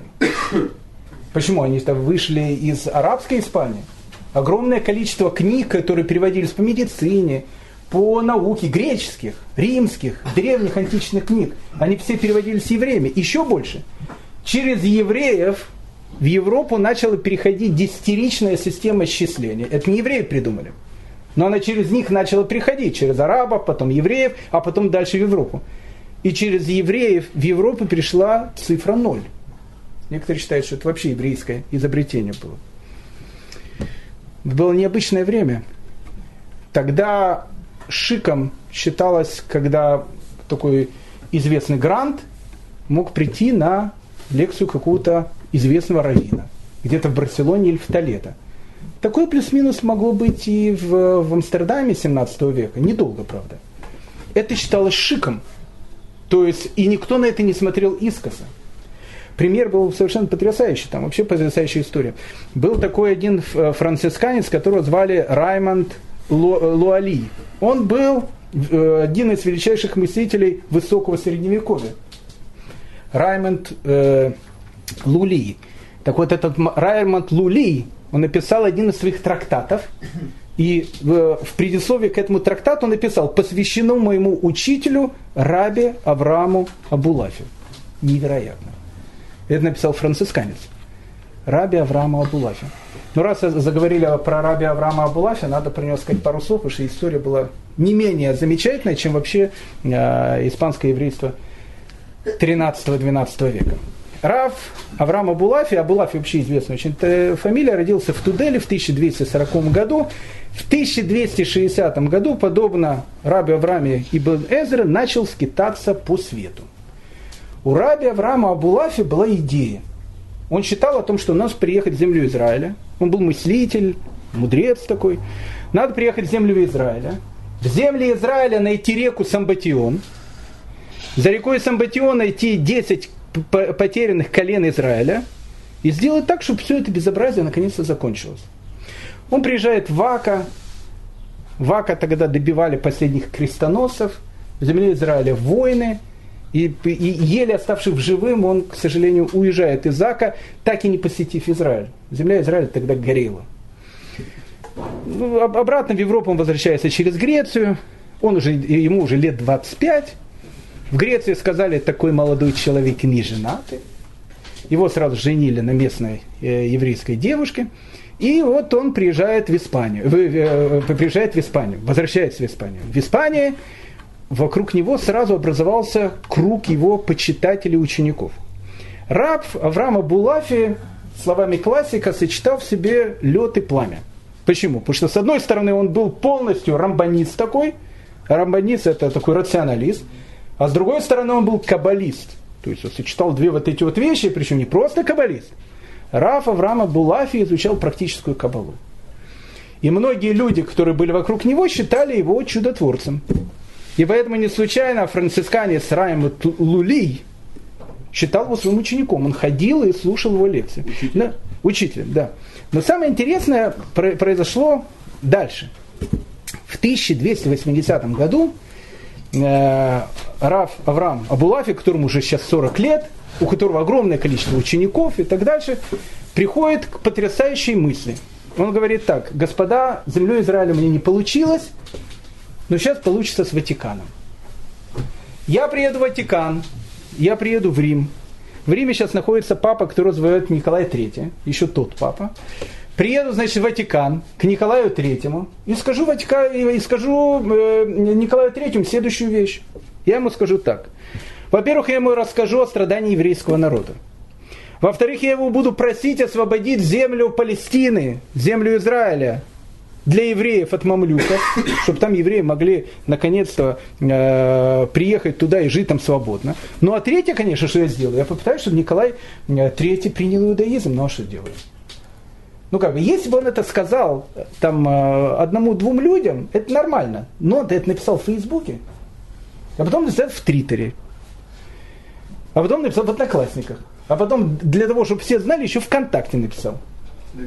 Почему? Они -то вышли из арабской Испании. Огромное количество книг, которые переводились по медицине, по науке, греческих, римских, древних античных книг, они все переводились евреями. Еще больше. Через евреев в Европу начала переходить десятиричная система исчисления. Это не евреи придумали. Но она через них начала переходить, через арабов, потом евреев, а потом дальше в Европу. И через евреев в Европу пришла цифра ноль. Некоторые считают, что это вообще еврейское изобретение было. было необычное время. Тогда шиком считалось, когда такой известный грант мог прийти на лекцию какого-то известного раввина, где-то в Барселоне или в Толедо. Такое плюс-минус могло быть и в, в Амстердаме 17 века, недолго, правда. Это считалось шиком, то есть и никто на это не смотрел искоса. Пример был совершенно потрясающий, там вообще потрясающая история. Был такой один э, францисканец, которого звали Раймонд Луали. Он был э, один из величайших мыслителей высокого средневековья. Раймонд э, Лули. Так вот, этот Раймонд Лули, он написал один из своих трактатов, И в, в предисловии к этому трактату написал, посвящено моему учителю Рабе Аврааму Абулафе. Невероятно. Это написал францисканец. Раби Авраама Абулафе. Ну, раз заговорили про раби Авраама Абулафе, надо про него сказать пару слов, потому что история была не менее замечательная, чем вообще э, испанское еврейство 13-12 века. Рав Авраам Абулафи, Абулафи вообще известная очень фамилия, родился в Туделе в 1240 году. В 1260 году, подобно раби Аврааме Ибн Эзра, начал скитаться по свету. У раби Авраама Абулафи была идея. Он считал о том, что нас приехать в землю Израиля. Он был мыслитель, мудрец такой. Надо приехать в землю Израиля. В земле Израиля найти реку Самбатион. За рекой Самбатион найти 10 потерянных колен Израиля и сделать так, чтобы все это безобразие наконец-то закончилось. Он приезжает в Вака. Вака тогда добивали последних крестоносцев. В земле Израиля войны. И, и еле оставшись живым, он, к сожалению, уезжает из Ака, так и не посетив Израиль. Земля Израиля тогда горела. Ну, обратно в Европу он возвращается через Грецию. Он уже, ему уже лет 25. В Греции сказали, такой молодой человек не женатый. Его сразу женили на местной э, еврейской девушке. И вот он приезжает в Испанию, э, приезжает в Испанию, возвращается в Испанию. В Испании вокруг него сразу образовался круг его почитателей учеников. Раб Авраама Булафи, словами классика, сочетал в себе лед и пламя. Почему? Потому что, с одной стороны, он был полностью рамбанист такой, рамбанист это такой рационалист, а с другой стороны, он был каббалист. То есть он сочетал две вот эти вот вещи, причем не просто каббалист. Раф Авраама Булафи изучал практическую кабалу. И многие люди, которые были вокруг него, считали его чудотворцем. И поэтому не случайно францисканец Райм Лулий считал его своим учеником. Он ходил и слушал его лекции. Учитель. Да, учителем, да. Но самое интересное произошло дальше. В 1280 году э, Раф Авраам Абулафи, которому уже сейчас 40 лет, у которого огромное количество учеников и так дальше, приходит к потрясающей мысли. Он говорит так, господа, землю Израиля мне не получилось, но сейчас получится с Ватиканом. Я приеду в Ватикан, я приеду в Рим. В Риме сейчас находится папа, которого зовут Николай III, еще тот папа. Приеду, значит, в Ватикан к Николаю Третьему и скажу, Ватика... и скажу э, Николаю Третьему следующую вещь. Я ему скажу так. Во-первых, я ему расскажу о страдании еврейского народа. Во-вторых, я его буду просить освободить землю Палестины, землю Израиля для евреев от мамлюков, чтобы там евреи могли наконец-то э, приехать туда и жить там свободно. Ну а третье, конечно, что я сделаю, я попытаюсь, чтобы Николай э, Третий принял иудаизм, ну а что делать? Ну как бы, если бы он это сказал там э, одному-двум людям, это нормально. Но он это написал в Фейсбуке, а потом написал в Твиттере, а потом написал в Одноклассниках, а потом для того, чтобы все знали, еще ВКонтакте написал.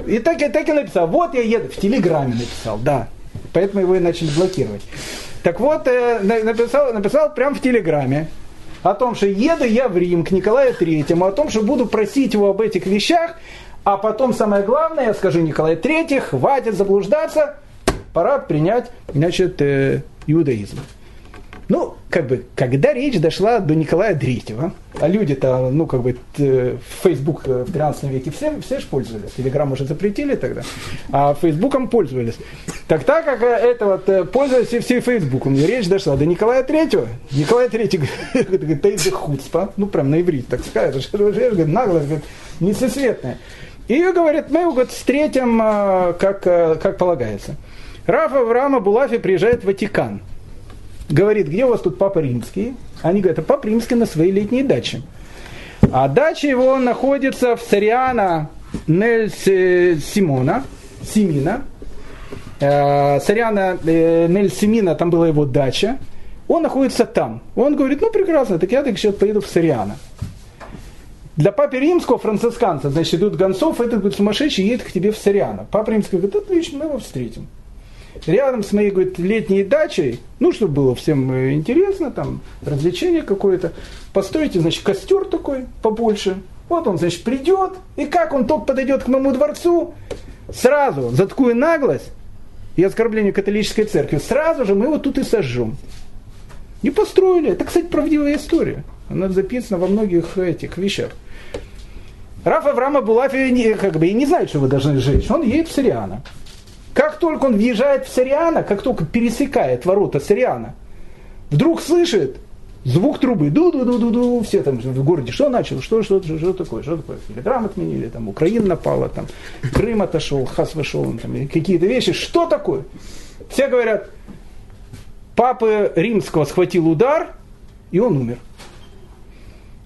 И так, и так и написал. Вот я еду. В Телеграме написал, да. Поэтому его и начали блокировать. Так вот, э, написал, написал прямо в Телеграме о том, что еду я в Рим к Николаю Третьему, о том, что буду просить его об этих вещах, а потом самое главное, я скажу Николаю Третий, хватит заблуждаться, пора принять, значит, э, иудаизм. Ну, как бы, когда речь дошла до Николая Третьего, а люди-то, ну, как бы, в Facebook э, в 13 веке все, все же пользовались, Телеграм уже запретили тогда, а Фейсбуком пользовались. Так так как это вот э, пользовались все, Фейсбуком, речь дошла до Николая Третьего, Николай Третий говорит, это худспа, ну, прям на иврите так скажешь, говорит, наглость, говорит, несусветная. И говорит, мы его встретим, э, как, как полагается. Рафа Авраама Булафи приезжает в Ватикан – говорит, где у вас тут папа римский? Они говорят, а папа римский на своей летней даче. А дача его находится в Сариана Нель Симона, Симина. Э, Сариана э, Нель Симина, там была его дача. Он находится там. Он говорит, ну прекрасно, так я так сейчас поеду в Сариана. Для папы римского, францисканца, значит, идут гонцов, этот говорит, сумасшедший едет к тебе в Сариана. Папа римский говорит, отлично, мы его встретим рядом с моей говорит, летней дачей, ну, чтобы было всем э, интересно, там, развлечение какое-то, построите, значит, костер такой побольше, вот он, значит, придет, и как он только подойдет к моему дворцу, сразу за такую наглость, и оскорбление католической церкви, сразу же мы его тут и сожжем. Не построили. Это, кстати, правдивая история. Она записана во многих этих вещах. Раф Авраама Булафи не, как бы и не знает, что вы должны сжечь. Он едет в Сириана. Как только он въезжает в Сириана, как только пересекает ворота Сириана, вдруг слышит звук трубы, ду-ду-ду-ду-ду, все там в городе, что начал, что, что, что, что такое, что такое, телеграмм отменили, там, Украина напала, там, Крым отошел, Хас вышел, там, какие-то вещи, что такое? Все говорят, папы римского схватил удар, и он умер.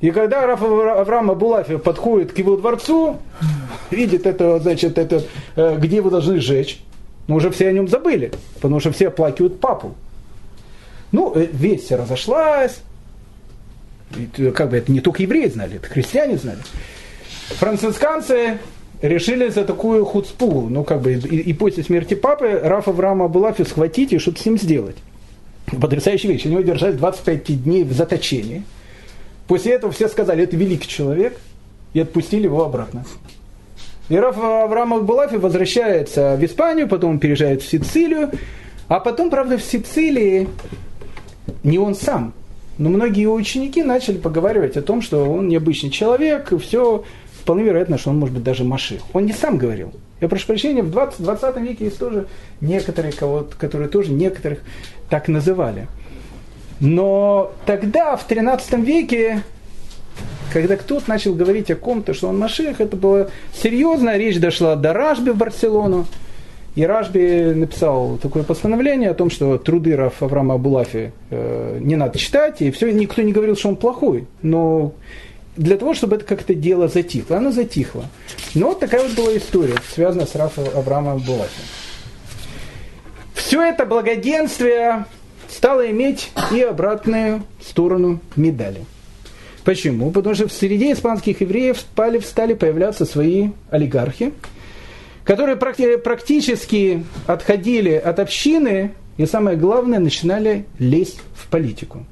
И когда Авраам Абулафи подходит к его дворцу, видит это, значит, это, э, где его должны сжечь, но уже все о нем забыли, потому что все оплакивают папу. Ну, э, весть разошлась, как бы это не только евреи знали, это христиане знали. Францисканцы решили за такую хуцпу, ну как бы и, и после смерти папы Рафа Авраама Абулафи схватить и что-то с ним сделать. Потрясающая вещь. Они его держали 25 дней в заточении – После этого все сказали, это великий человек, и отпустили его обратно. И Раф Авраам Абулафи возвращается в Испанию, потом он переезжает в Сицилию, а потом, правда, в Сицилии не он сам, но многие его ученики начали поговаривать о том, что он необычный человек, и все вполне вероятно, что он может быть даже Маших. Он не сам говорил. Я прошу прощения, в 20, 20 веке есть тоже некоторые, кого которые тоже некоторых так называли. Но тогда, в 13 веке, когда кто-то начал говорить о ком-то, что он Машех, это было серьезно, речь дошла до Ражби в Барселону. И Ражби написал такое постановление о том, что труды Раф Авраама Абулафи э, не надо читать, и все, никто не говорил, что он плохой. Но для того, чтобы это как-то дело затихло. Оно затихло. Но вот такая вот была история, связанная с Рафом Авраамом Абулафи. Все это благоденствие стало иметь и обратную сторону медали. Почему? Потому что в среде испанских евреев стали, стали появляться свои олигархи, которые практически отходили от общины и, самое главное, начинали лезть в политику.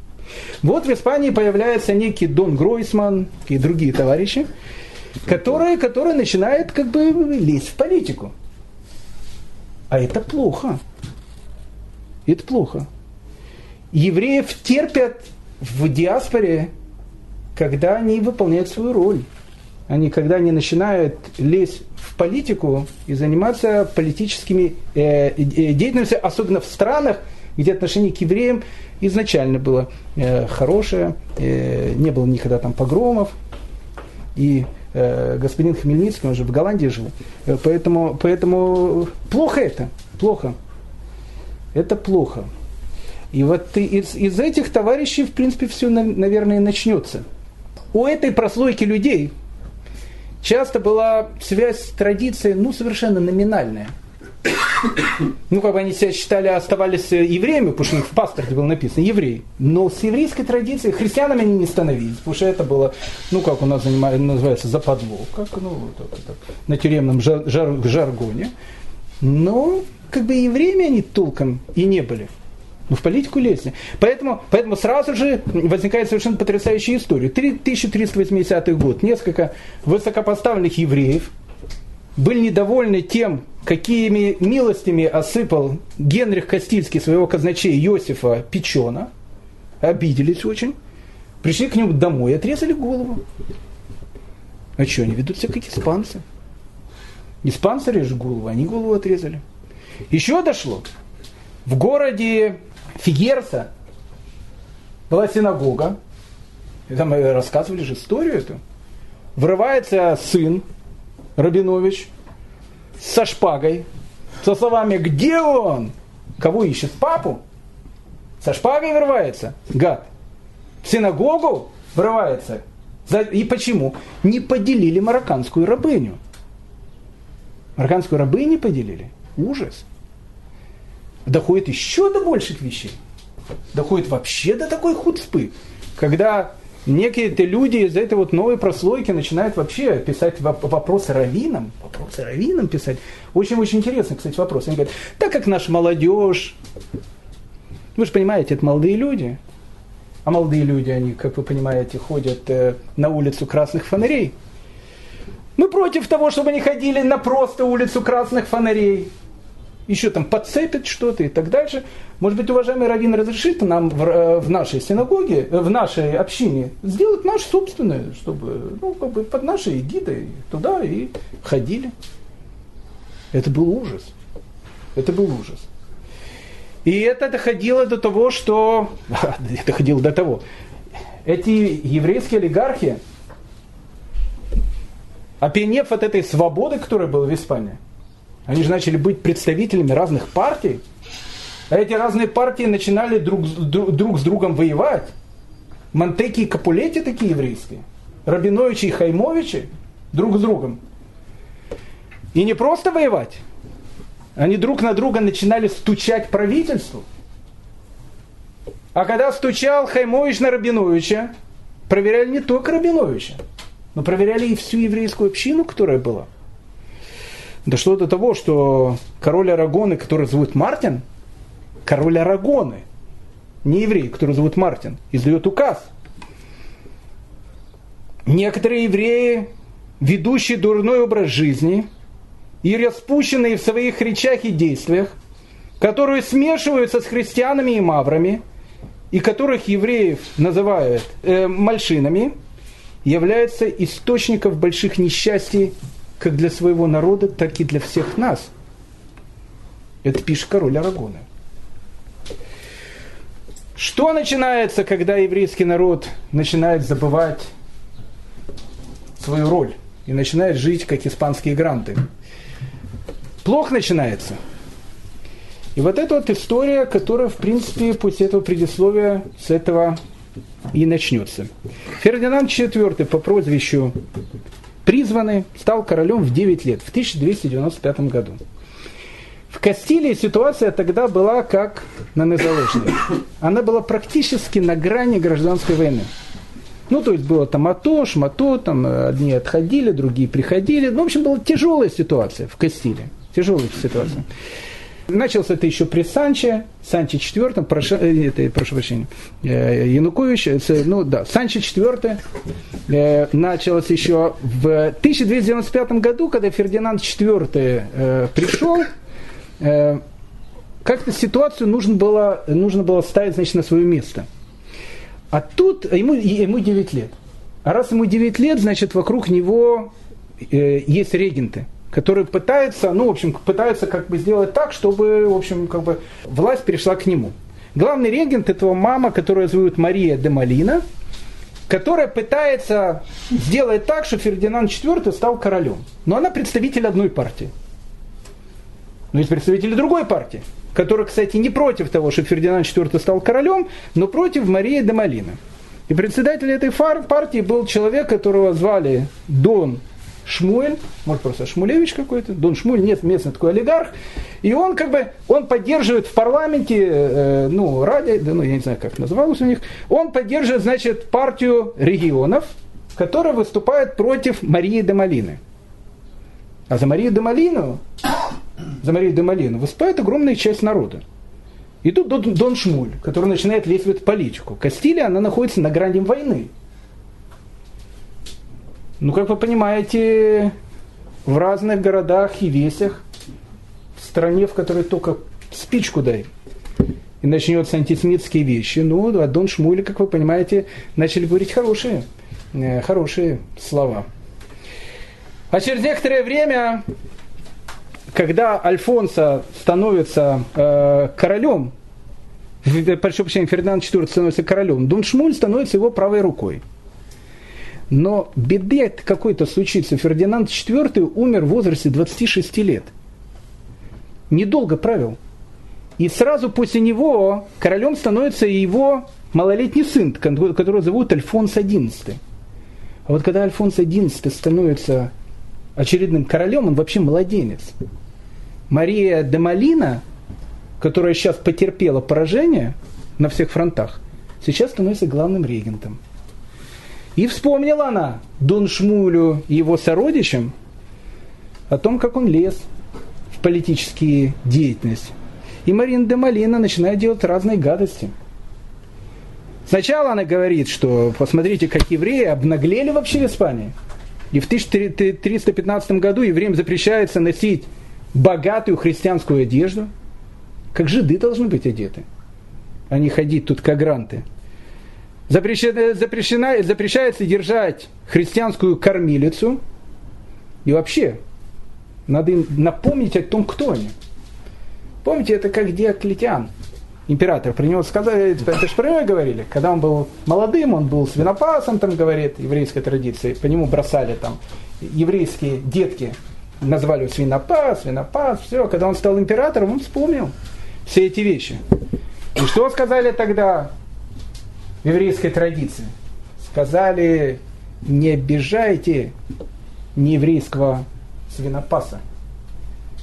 Вот в Испании появляется некий Дон Гройсман и другие товарищи, которые, которые начинают как бы лезть в политику. А это плохо. Это плохо евреев терпят в диаспоре, когда они выполняют свою роль. Они, когда они начинают лезть в политику и заниматься политическими э, э, деятельностью, особенно в странах, где отношение к евреям изначально было э, хорошее, не было никогда там погромов, и господин Хмельницкий, он же в Голландии жил, поэтому, поэтому плохо это, плохо. Это плохо. И вот из, из этих товарищей, в принципе, все, наверное, начнется. У этой прослойки людей часто была связь с традицией, ну, совершенно номинальная. Ну, как бы они себя считали, оставались евреями, потому что у них в паспорте было написано евреи. Но с еврейской традицией христианами они не становились, потому что это было, ну, как у нас занимает, называется, западло, как, ну, так, так, на тюремном жар, жар, жаргоне. Но, как бы евреями они толком и не были. Ну, в политику лезли. Поэтому, поэтому сразу же возникает совершенно потрясающая история. 1380 год. Несколько высокопоставленных евреев были недовольны тем, какими милостями осыпал Генрих Кастильский своего казначея Иосифа Печена. Обиделись очень. Пришли к нему домой и отрезали голову. А что, они ведут себя как испанцы. Испанцы режут голову, они голову отрезали. Еще дошло. В городе Фигерса была синагога, там рассказывали же историю эту. Врывается сын Рабинович со шпагой, со словами «Где он?» Кого ищет? Папу? Со шпагой врывается? Гад. В синагогу врывается? И почему? Не поделили марокканскую рабыню. Марокканскую рабыню не поделили. Ужас доходит еще до больших вещей. Доходит вообще до такой худспы, когда некие-то люди из этой вот новой прослойки начинают вообще писать вопросы раввинам, вопросы раввинам писать. Очень-очень интересный, кстати, вопрос. Они говорят, так как наша молодежь, вы же понимаете, это молодые люди, а молодые люди, они, как вы понимаете, ходят э, на улицу красных фонарей. Мы против того, чтобы они ходили на просто улицу красных фонарей. Еще там подцепит что-то и так дальше. Может быть, уважаемый Равин разрешит нам в, э, в нашей синагоге, э, в нашей общине сделать наш собственное, чтобы, ну, как бы под нашей эгидой туда и ходили. Это был ужас. Это был ужас. И это доходило до того, что... Это доходило до того. Эти еврейские олигархи, опьянев от этой свободы, которая была в Испании, они же начали быть представителями разных партий. А эти разные партии начинали друг, друг с другом воевать. Монтеки и Капулети такие еврейские. Рабиновичи и Хаймовичи друг с другом. И не просто воевать. Они друг на друга начинали стучать правительству. А когда стучал Хаймович на Рабиновича, проверяли не только Рабиновича, но проверяли и всю еврейскую общину, которая была. Дошло до того, что король Арагоны, который зовут Мартин, король Арагоны, не еврей, который зовут Мартин, издает указ. Некоторые евреи, ведущие дурной образ жизни и распущенные в своих речах и действиях, которые смешиваются с христианами и маврами, и которых евреев называют э, мальшинами, являются источником больших несчастий как для своего народа, так и для всех нас. Это пишет король Арагона. Что начинается, когда еврейский народ начинает забывать свою роль и начинает жить как испанские гранты? Плохо начинается. И вот эта вот история, которая, в принципе, после этого предисловия с этого и начнется. Фердинанд IV по прозвищу призванный, стал королем в 9 лет, в 1295 году. В Кастилии ситуация тогда была как на Незалежной. Она была практически на грани гражданской войны. Ну, то есть было там АТО, ШМАТО, там одни отходили, другие приходили. Ну, в общем, была тяжелая ситуация в Кастилии. Тяжелая ситуация. Начался это еще при Санче, Санче IV, прошу, э, это, прошу прощения, э, Янукович, ну да, Санче IV э, началось еще в 1295 году, когда Фердинанд IV пришел, как-то ситуацию нужно было, нужно было ставить значит, на свое место. А тут ему, ему 9 лет. А раз ему 9 лет, значит, вокруг него есть регенты – которые пытаются, ну, в общем, пытаются как бы сделать так, чтобы, в общем, как бы власть перешла к нему. Главный регент этого мама, которая зовут Мария де Малина, которая пытается сделать так, что Фердинанд IV стал королем. Но она представитель одной партии. Но есть представители другой партии, которая, кстати, не против того, что Фердинанд IV стал королем, но против Марии де Малина. И председатель этой партии был человек, которого звали Дон Шмуэль, может просто Шмулевич какой-то, Дон Шмуль, нет, местный такой олигарх, и он как бы, он поддерживает в парламенте, э, ну, ради, да, ну, я не знаю, как называлось у них, он поддерживает, значит, партию регионов, которая выступает против Марии де Малины. А за Марию де Малину, за Марию де Малину выступает огромная часть народа. И тут Дон Шмуль, который начинает лезть в эту политику. Кастилия, она находится на грани войны. Ну, как вы понимаете, в разных городах и весях, в стране, в которой только спичку дай, и начнется антисемитские вещи, ну, а Дон Шмули, как вы понимаете, начали говорить хорошие, э, хорошие слова. А через некоторое время, когда Альфонсо становится э, королем, прошу прощения, Фердинанд IV становится королем, Дон Шмуль становится его правой рукой. Но беды какой-то случится. Фердинанд IV умер в возрасте 26 лет. Недолго правил. И сразу после него королем становится его малолетний сын, которого зовут Альфонс XI. А вот когда Альфонс XI становится очередным королем, он вообще младенец. Мария де Малина, которая сейчас потерпела поражение на всех фронтах, сейчас становится главным регентом. И вспомнила она Дон Шмулю и его сородичам о том, как он лез в политические деятельность. И Марина де Малина начинает делать разные гадости. Сначала она говорит, что посмотрите, как евреи обнаглели вообще в Испании. И в 1315 году евреям запрещается носить богатую христианскую одежду, как жиды должны быть одеты, а не ходить тут как гранты. Запрещено, запрещено, запрещается держать христианскую кормилицу. И вообще, надо им напомнить о том, кто они. Помните, это как Диоклетиан, император. Про него сказали, это же про него говорили. Когда он был молодым, он был свинопасом, там говорит, еврейской традиции. По нему бросали там еврейские детки, назвали его свинопас, свинопас, все. Когда он стал императором, он вспомнил все эти вещи. И что сказали тогда в еврейской традиции? Сказали, не обижайте нееврейского свинопаса.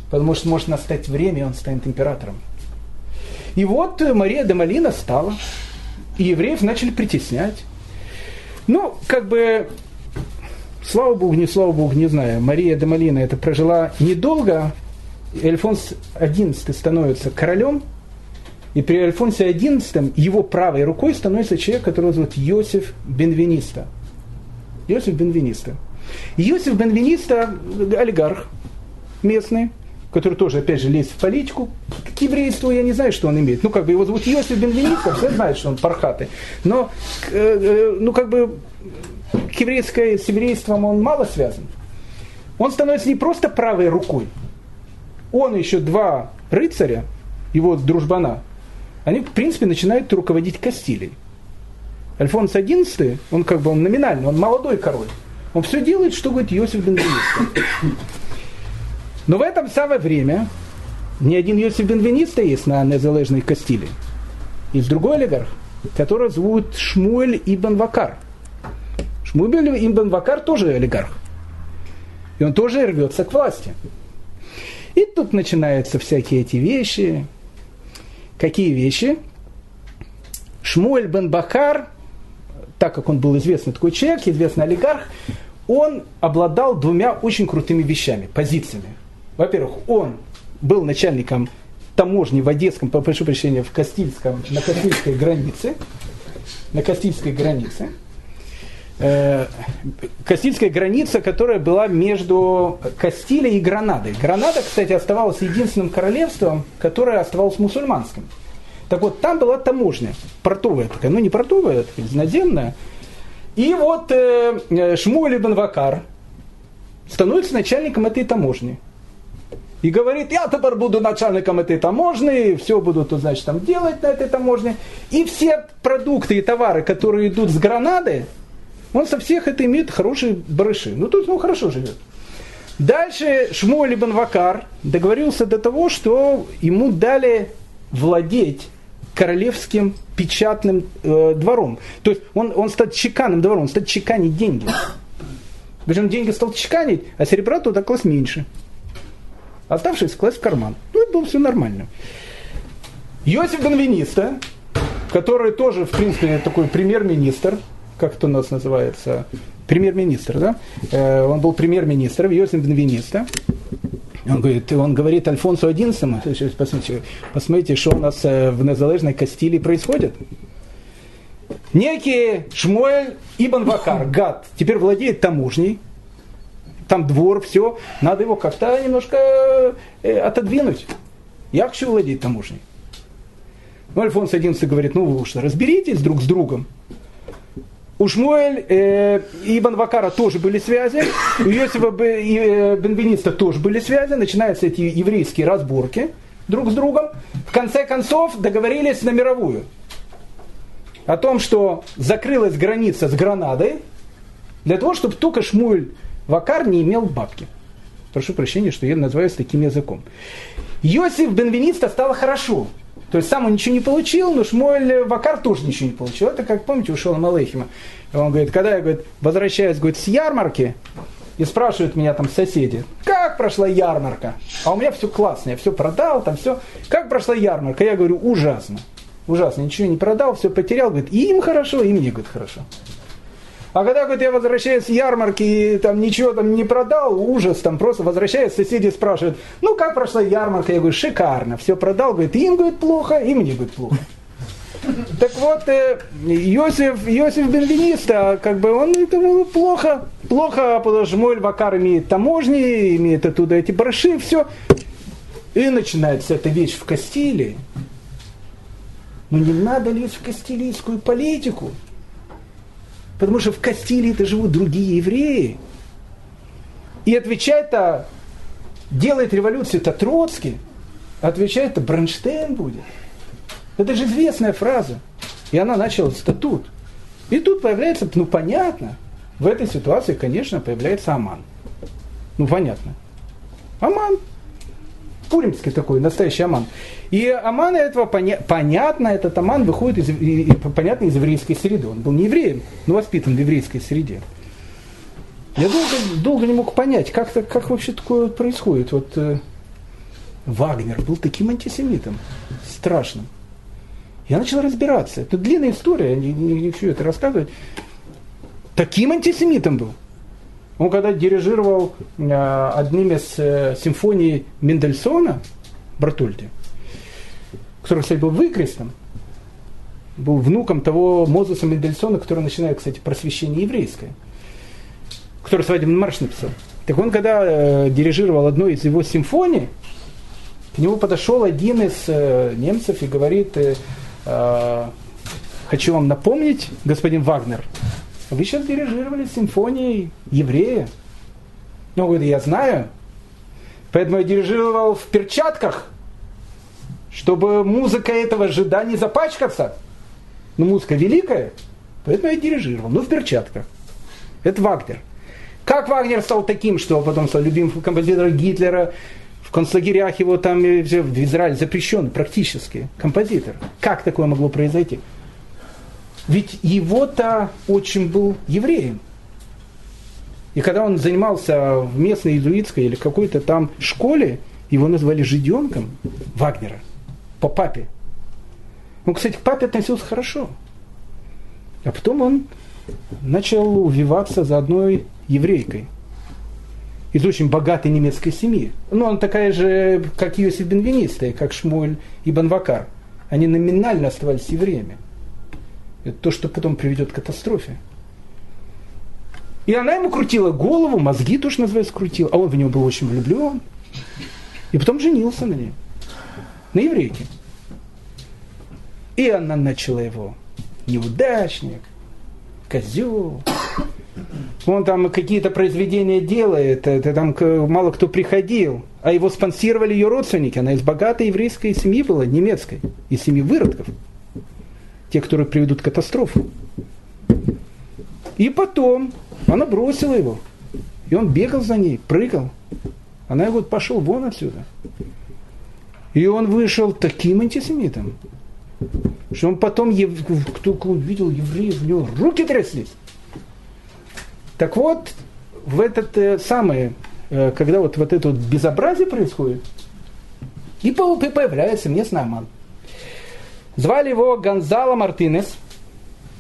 Потому что может настать время, и он станет императором. И вот Мария де Малина стала, и евреев начали притеснять. Ну, как бы, слава Богу, не слава Богу, не знаю. Мария де Малина это прожила недолго. Альфонс XI становится королем, и при Альфонсе XI его правой рукой становится человек, которого зовут Йосиф Бенвениста. Йосиф Бенвениста. Йосиф Бенвениста – олигарх местный, который тоже, опять же, лезет в политику. К еврейству я не знаю, что он имеет. Ну, как бы его зовут Йосиф Бенвениста, все знают, что он пархатый. Но, э, ну, как бы, к еврейской, с еврейством он мало связан. Он становится не просто правой рукой. Он еще два рыцаря, его дружбана, они, в принципе, начинают руководить Кастилией. Альфонс XI, он как бы он номинальный, он молодой король. Он все делает, что говорит Иосиф Бенвениста. Но в это самое время не один Йосиф Бенвениста есть на незалежной Кастилии. Есть другой олигарх, которого зовут Шмуэль Ибн Вакар. Шмуэль Ибн Вакар тоже олигарх. И он тоже рвется к власти. И тут начинаются всякие эти вещи. Какие вещи? Шмуэль бен Бахар, так как он был известный такой человек, известный олигарх, он обладал двумя очень крутыми вещами, позициями. Во-первых, он был начальником таможни в Одесском, прошу прощения, в Кастильском, на Кастильской границе, на Кастильской границе. Э, Кастильская граница, которая была между Кастилией и Гранадой. Гранада, кстати, оставалась единственным королевством, которое оставалось мусульманским. Так вот, там была таможня, портовая такая, ну не портовая, такая, наземная. И вот э, э Шмуэль ибн Вакар становится начальником этой таможни и говорит, я теперь буду начальником этой таможни, все буду, тут, значит, там делать на этой таможне. И все продукты и товары, которые идут с Гранады, он со всех это имеет хорошие барыши. Ну, тут он хорошо живет. Дальше Шмуэль ибн Вакар договорился до того, что ему дали владеть королевским печатным э, двором. То есть он, он стал чеканным двором, он стал чеканить деньги. Причем деньги стал чеканить, а серебра туда класть меньше оставшись класть в карман. Ну, это было все нормально. Йосиф Бенвениста, который тоже, в принципе, такой премьер-министр, как это у нас называется, премьер-министр, да? Э, он был премьер-министром, Йосиф Бенвениста. Он говорит, он говорит Альфонсу XI, посмотрите, посмотрите, что у нас э, в незалежной Кастилии происходит. Некий Шмуэль Ибн Вакар, гад, теперь владеет таможней, там двор, все, надо его как-то немножко э, отодвинуть. Я хочу владеть таможней. Ну, Альфонс XI говорит, ну вы уж разберитесь друг с другом. У Шмуэль э, и Ибн Вакара тоже были связи, у Иосифа и э, Бенвениста тоже были связи, начинаются эти еврейские разборки друг с другом. В конце концов договорились на мировую. О том, что закрылась граница с Гранадой, для того, чтобы только Шмуэль Вакар не имел бабки. Прошу прощения, что я называюсь таким языком. Йосиф Бенвениста стало хорошо. То есть сам он ничего не получил, но Шмуэль Вакар тоже ничего не получил. Это как, помните, ушел Малехима. Он говорит, когда я говорит, возвращаюсь говорит, с ярмарки, и спрашивают меня там соседи, как прошла ярмарка? А у меня все классно, я все продал, там все. Как прошла ярмарка? Я говорю, ужасно. Ужасно, ничего не продал, все потерял. Говорит, и им хорошо, и мне говорит, хорошо. А когда говорит, я возвращаюсь с ярмарки и там ничего там не продал, ужас, там просто возвращаюсь, соседи спрашивают, ну как прошла ярмарка? Я говорю, шикарно, все продал, говорит, им говорит плохо, и мне говорит плохо. Так вот, э, Иосиф, Иосиф Бенвениста, как бы он это плохо, плохо, потому что Шмуэль Вакар имеет таможни, имеет оттуда эти броши, все. И начинается эта вещь в Кастилии. Но не надо лезть в кастилийскую политику. Потому что в Кастилии-то живут другие евреи. И отвечает-то, делает революцию-то Троцкий, отвечает-то Бронштейн будет. Это же известная фраза. И она начала статут. И тут появляется, ну понятно, в этой ситуации, конечно, появляется Аман. Ну понятно. Аман. Пуримский такой, настоящий Аман. И Аман этого поня- понятно, этот Аман выходит из, и, и, понятно, из еврейской среды. Он был не евреем, но воспитан в еврейской среде. Я долго, долго не мог понять, как, как вообще такое происходит. Вот э, Вагнер был таким антисемитом, страшным. Я начал разбираться. Это длинная история, я не, не, не хочу это рассказывать. Таким антисемитом был. Он когда дирижировал э, одним из э, симфоний Мендельсона, Бартольди, который, кстати, был выкрестом, был внуком того Мозеса Мендельсона, который начинает, кстати, просвещение еврейское, который свадебный марш написал. Так он, когда э, дирижировал одной из его симфоний, к нему подошел один из э, немцев и говорит, э, э, хочу вам напомнить, господин Вагнер, вы сейчас дирижировали симфонией еврея. Ну, говорит, я знаю. Поэтому я дирижировал в перчатках, чтобы музыка этого жида не запачкаться. Ну, музыка великая, поэтому я дирижировал. Ну, в перчатках. Это Вагнер. Как Вагнер стал таким, что потом стал любимым композитором Гитлера, в концлагерях его там в Израиле запрещен практически композитор. Как такое могло произойти? Ведь его-то очень был евреем. И когда он занимался в местной иезуитской или какой-то там школе, его назвали жиденком Вагнера по папе. Он, кстати, к папе относился хорошо. А потом он начал увиваться за одной еврейкой из очень богатой немецкой семьи. Ну, он такая же, как Иосиф Бенвениста, как Шмуэль и Банвакар. Они номинально оставались евреями. Это то, что потом приведет к катастрофе. И она ему крутила голову, мозги тоже, называется, крутила. А он в него был очень влюблен. И потом женился на ней. На еврейке. И она начала его. Неудачник, козел. Он там какие-то произведения делает, это там мало кто приходил. А его спонсировали ее родственники. Она из богатой еврейской семьи была, немецкой, из семьи выродков те, которые приведут к катастрофе. И потом она бросила его. И он бегал за ней, прыгал. Она его пошел вон отсюда. И он вышел таким антисемитом, что он потом, кто увидел евреев, у него руки тряслись. Так вот, в этот э, самый, э, когда вот, вот это вот безобразие происходит, и появляется местный Аман. Звали его Гонзало Мартинес.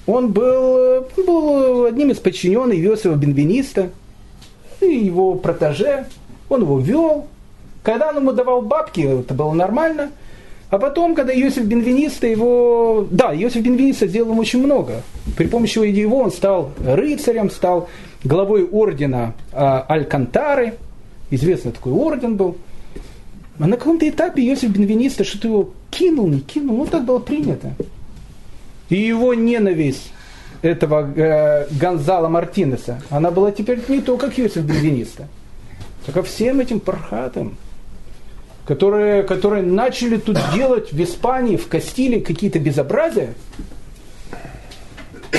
Он был, был одним из подчиненных Иосифа Бенвениста его протеже. Он его вел. Когда он ему давал бабки, это было нормально. А потом, когда Иосиф Бенвениста его... Да, Иосиф Бенвениста сделал ему очень много. При помощи его он стал рыцарем, стал главой ордена а, Алькантары. Известный такой орден был. А на каком-то этапе Иосиф Бенвениста что-то его кинул, не кинул, ну так было принято. И его ненависть этого э, Гонзала Мартинеса, она была теперь не только к Иосиф Бенвениста, а ко всем этим пархатам, которые, которые начали тут делать в Испании, в Кастилии какие-то безобразия,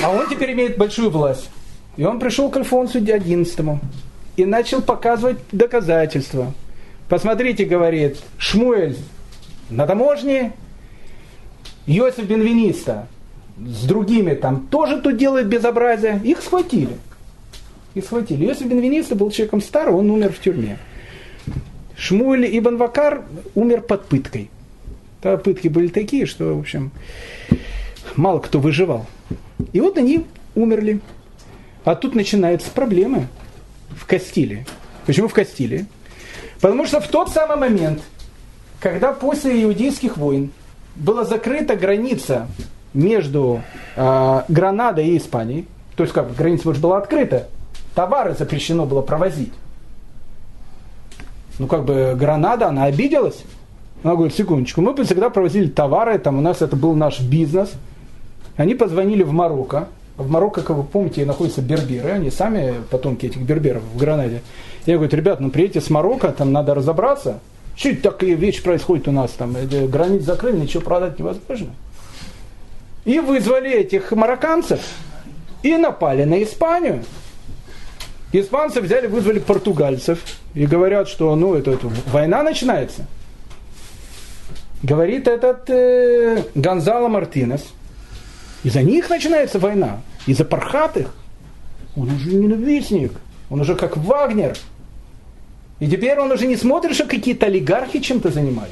а он теперь имеет большую власть. И он пришел к Альфонсу XI и начал показывать доказательства – Посмотрите, говорит, Шмуэль на таможне, Йосиф Бенвениста с другими там тоже тут делают безобразие. Их схватили. Их схватили. Йосиф Бенвениста был человеком старым, он умер в тюрьме. Шмуэль Ибн Вакар умер под пыткой. Тогда пытки были такие, что, в общем, мало кто выживал. И вот они умерли. А тут начинаются проблемы в Кастилии. Почему в Кастилии? Потому что в тот самый момент, когда после иудейских войн была закрыта граница между э, Гранадой и Испанией, то есть как граница уже была открыта, товары запрещено было провозить. Ну как бы Гранада, она обиделась, Она говорит, секундочку, мы всегда провозили товары, там у нас это был наш бизнес. Они позвонили в Марокко. В Марокко, как вы помните, находятся берберы, они сами потомки этих берберов в Гранаде. Я говорю, ребят, ну приедете с Марокко, там надо разобраться. Это такие вещи происходят у нас там? Границ закрыли, ничего продать невозможно. И вызвали этих марокканцев и напали на Испанию. Испанцы взяли, вызвали португальцев и говорят, что ну, это, это война начинается. Говорит этот э, Гонзало Мартинес. Из-за них начинается война. Из-за пархатых. Он уже ненавистник. Он уже как Вагнер. И теперь он уже не смотрит, что какие-то олигархи чем-то занимались.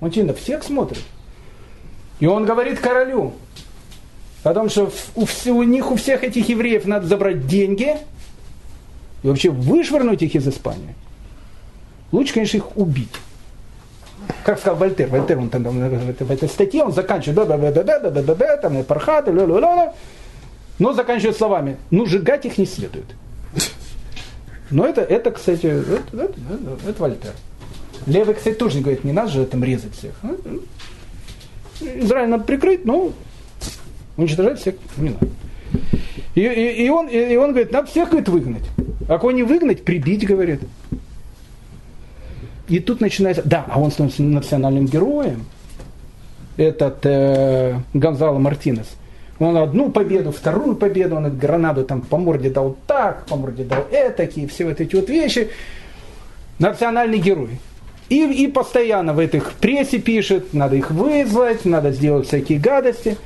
Он на всех смотрит. И он говорит королю, о том, что у, у них, у всех этих евреев надо забрать деньги и вообще вышвырнуть их из Испании. Лучше, конечно, их убить. Как сказал Вольтер, Вольтер, он там, в этой статье, он заканчивает, да, да, да, да, да, да, да, да, там, пархаты, ля, ля, ля, но заканчивает словами, ну, сжигать их не следует. Но это, это кстати, это, это, это, это Вольтер. Левый, кстати, тоже не говорит, не надо же там резать всех. Израиль надо прикрыть, но уничтожать всех не надо. И, и, и, он, и он говорит, надо всех говорит, выгнать. А кого не выгнать, прибить, говорит. И тут начинается, да, а он становится национальным героем. Этот э, Гонзало Мартинес. Он одну победу, вторую победу, он гранаду там по морде дал так, по морде дал этакие, все вот эти вот вещи. Национальный герой. И, и постоянно в этих прессе пишет, надо их вызвать, надо сделать всякие гадости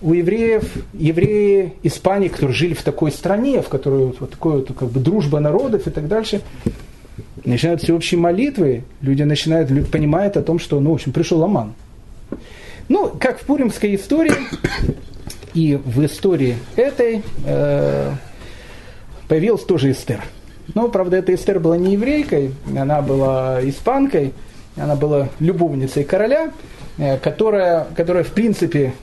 у евреев, евреи Испании, которые жили в такой стране, в которой вот, такой вот как бы дружба народов и так дальше, начинают всеобщие молитвы, люди начинают, люди понимают о том, что, ну, в общем, пришел Аман. Ну, как в Пуримской истории, и в истории этой э, появилась тоже Эстер. Но, правда, эта Эстер была не еврейкой, она была испанкой, она была любовницей короля, э, которая, которая в принципе,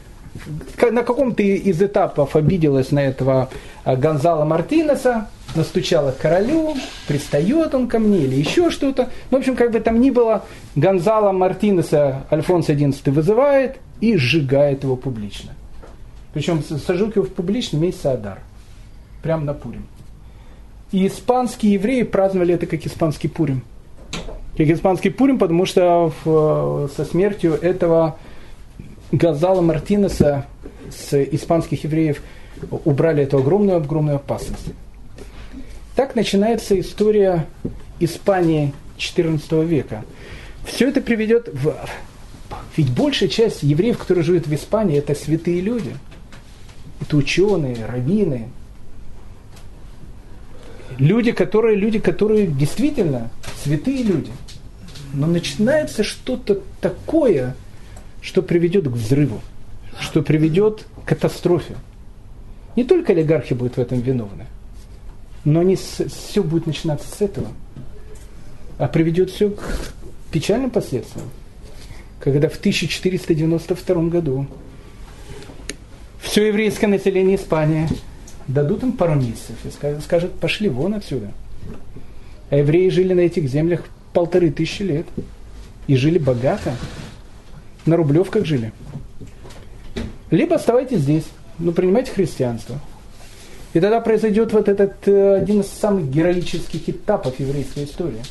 на каком-то из этапов обиделась на этого а, Гонзала Мартинеса, настучала королю, пристает он ко мне или еще что-то. В общем, как бы там ни было, Гонзала Мартинеса Альфонс XI вызывает и сжигает его публично. Причем сожег его в публичном месяце Адар. Прямо на Пурим. И испанские евреи праздновали это как испанский Пурим. Как испанский Пурим, потому что в, со смертью этого Газала Мартинеса с испанских евреев убрали эту огромную-огромную опасность. Так начинается история Испании XIV века. Все это приведет в... Ведь большая часть евреев, которые живут в Испании, это святые люди. Это ученые, раввины. Люди, которые, люди, которые действительно святые люди. Но начинается что-то такое, что приведет к взрыву, что приведет к катастрофе. Не только олигархи будут в этом виновны, но они с, все будет начинаться с этого. А приведет все к печальным последствиям. Когда в 1492 году все еврейское население Испании дадут им пару месяцев и скажут, пошли вон отсюда. А евреи жили на этих землях полторы тысячи лет и жили богато на Рублевках жили. Либо оставайтесь здесь, но принимайте христианство. И тогда произойдет вот этот э, один из самых героических этапов еврейской истории.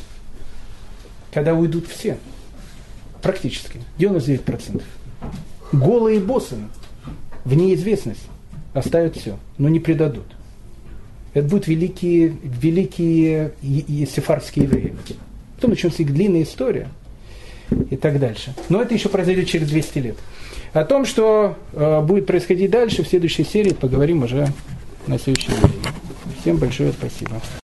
Когда уйдут все. Практически. 99%. Голые боссы в неизвестность оставят все, но не предадут. Это будут великие, великие сефарские евреи. Потом начнется их длинная история – и так дальше. Но это еще произойдет через 200 лет. О том, что э, будет происходить дальше, в следующей серии поговорим уже на следующей неделе. Всем большое спасибо.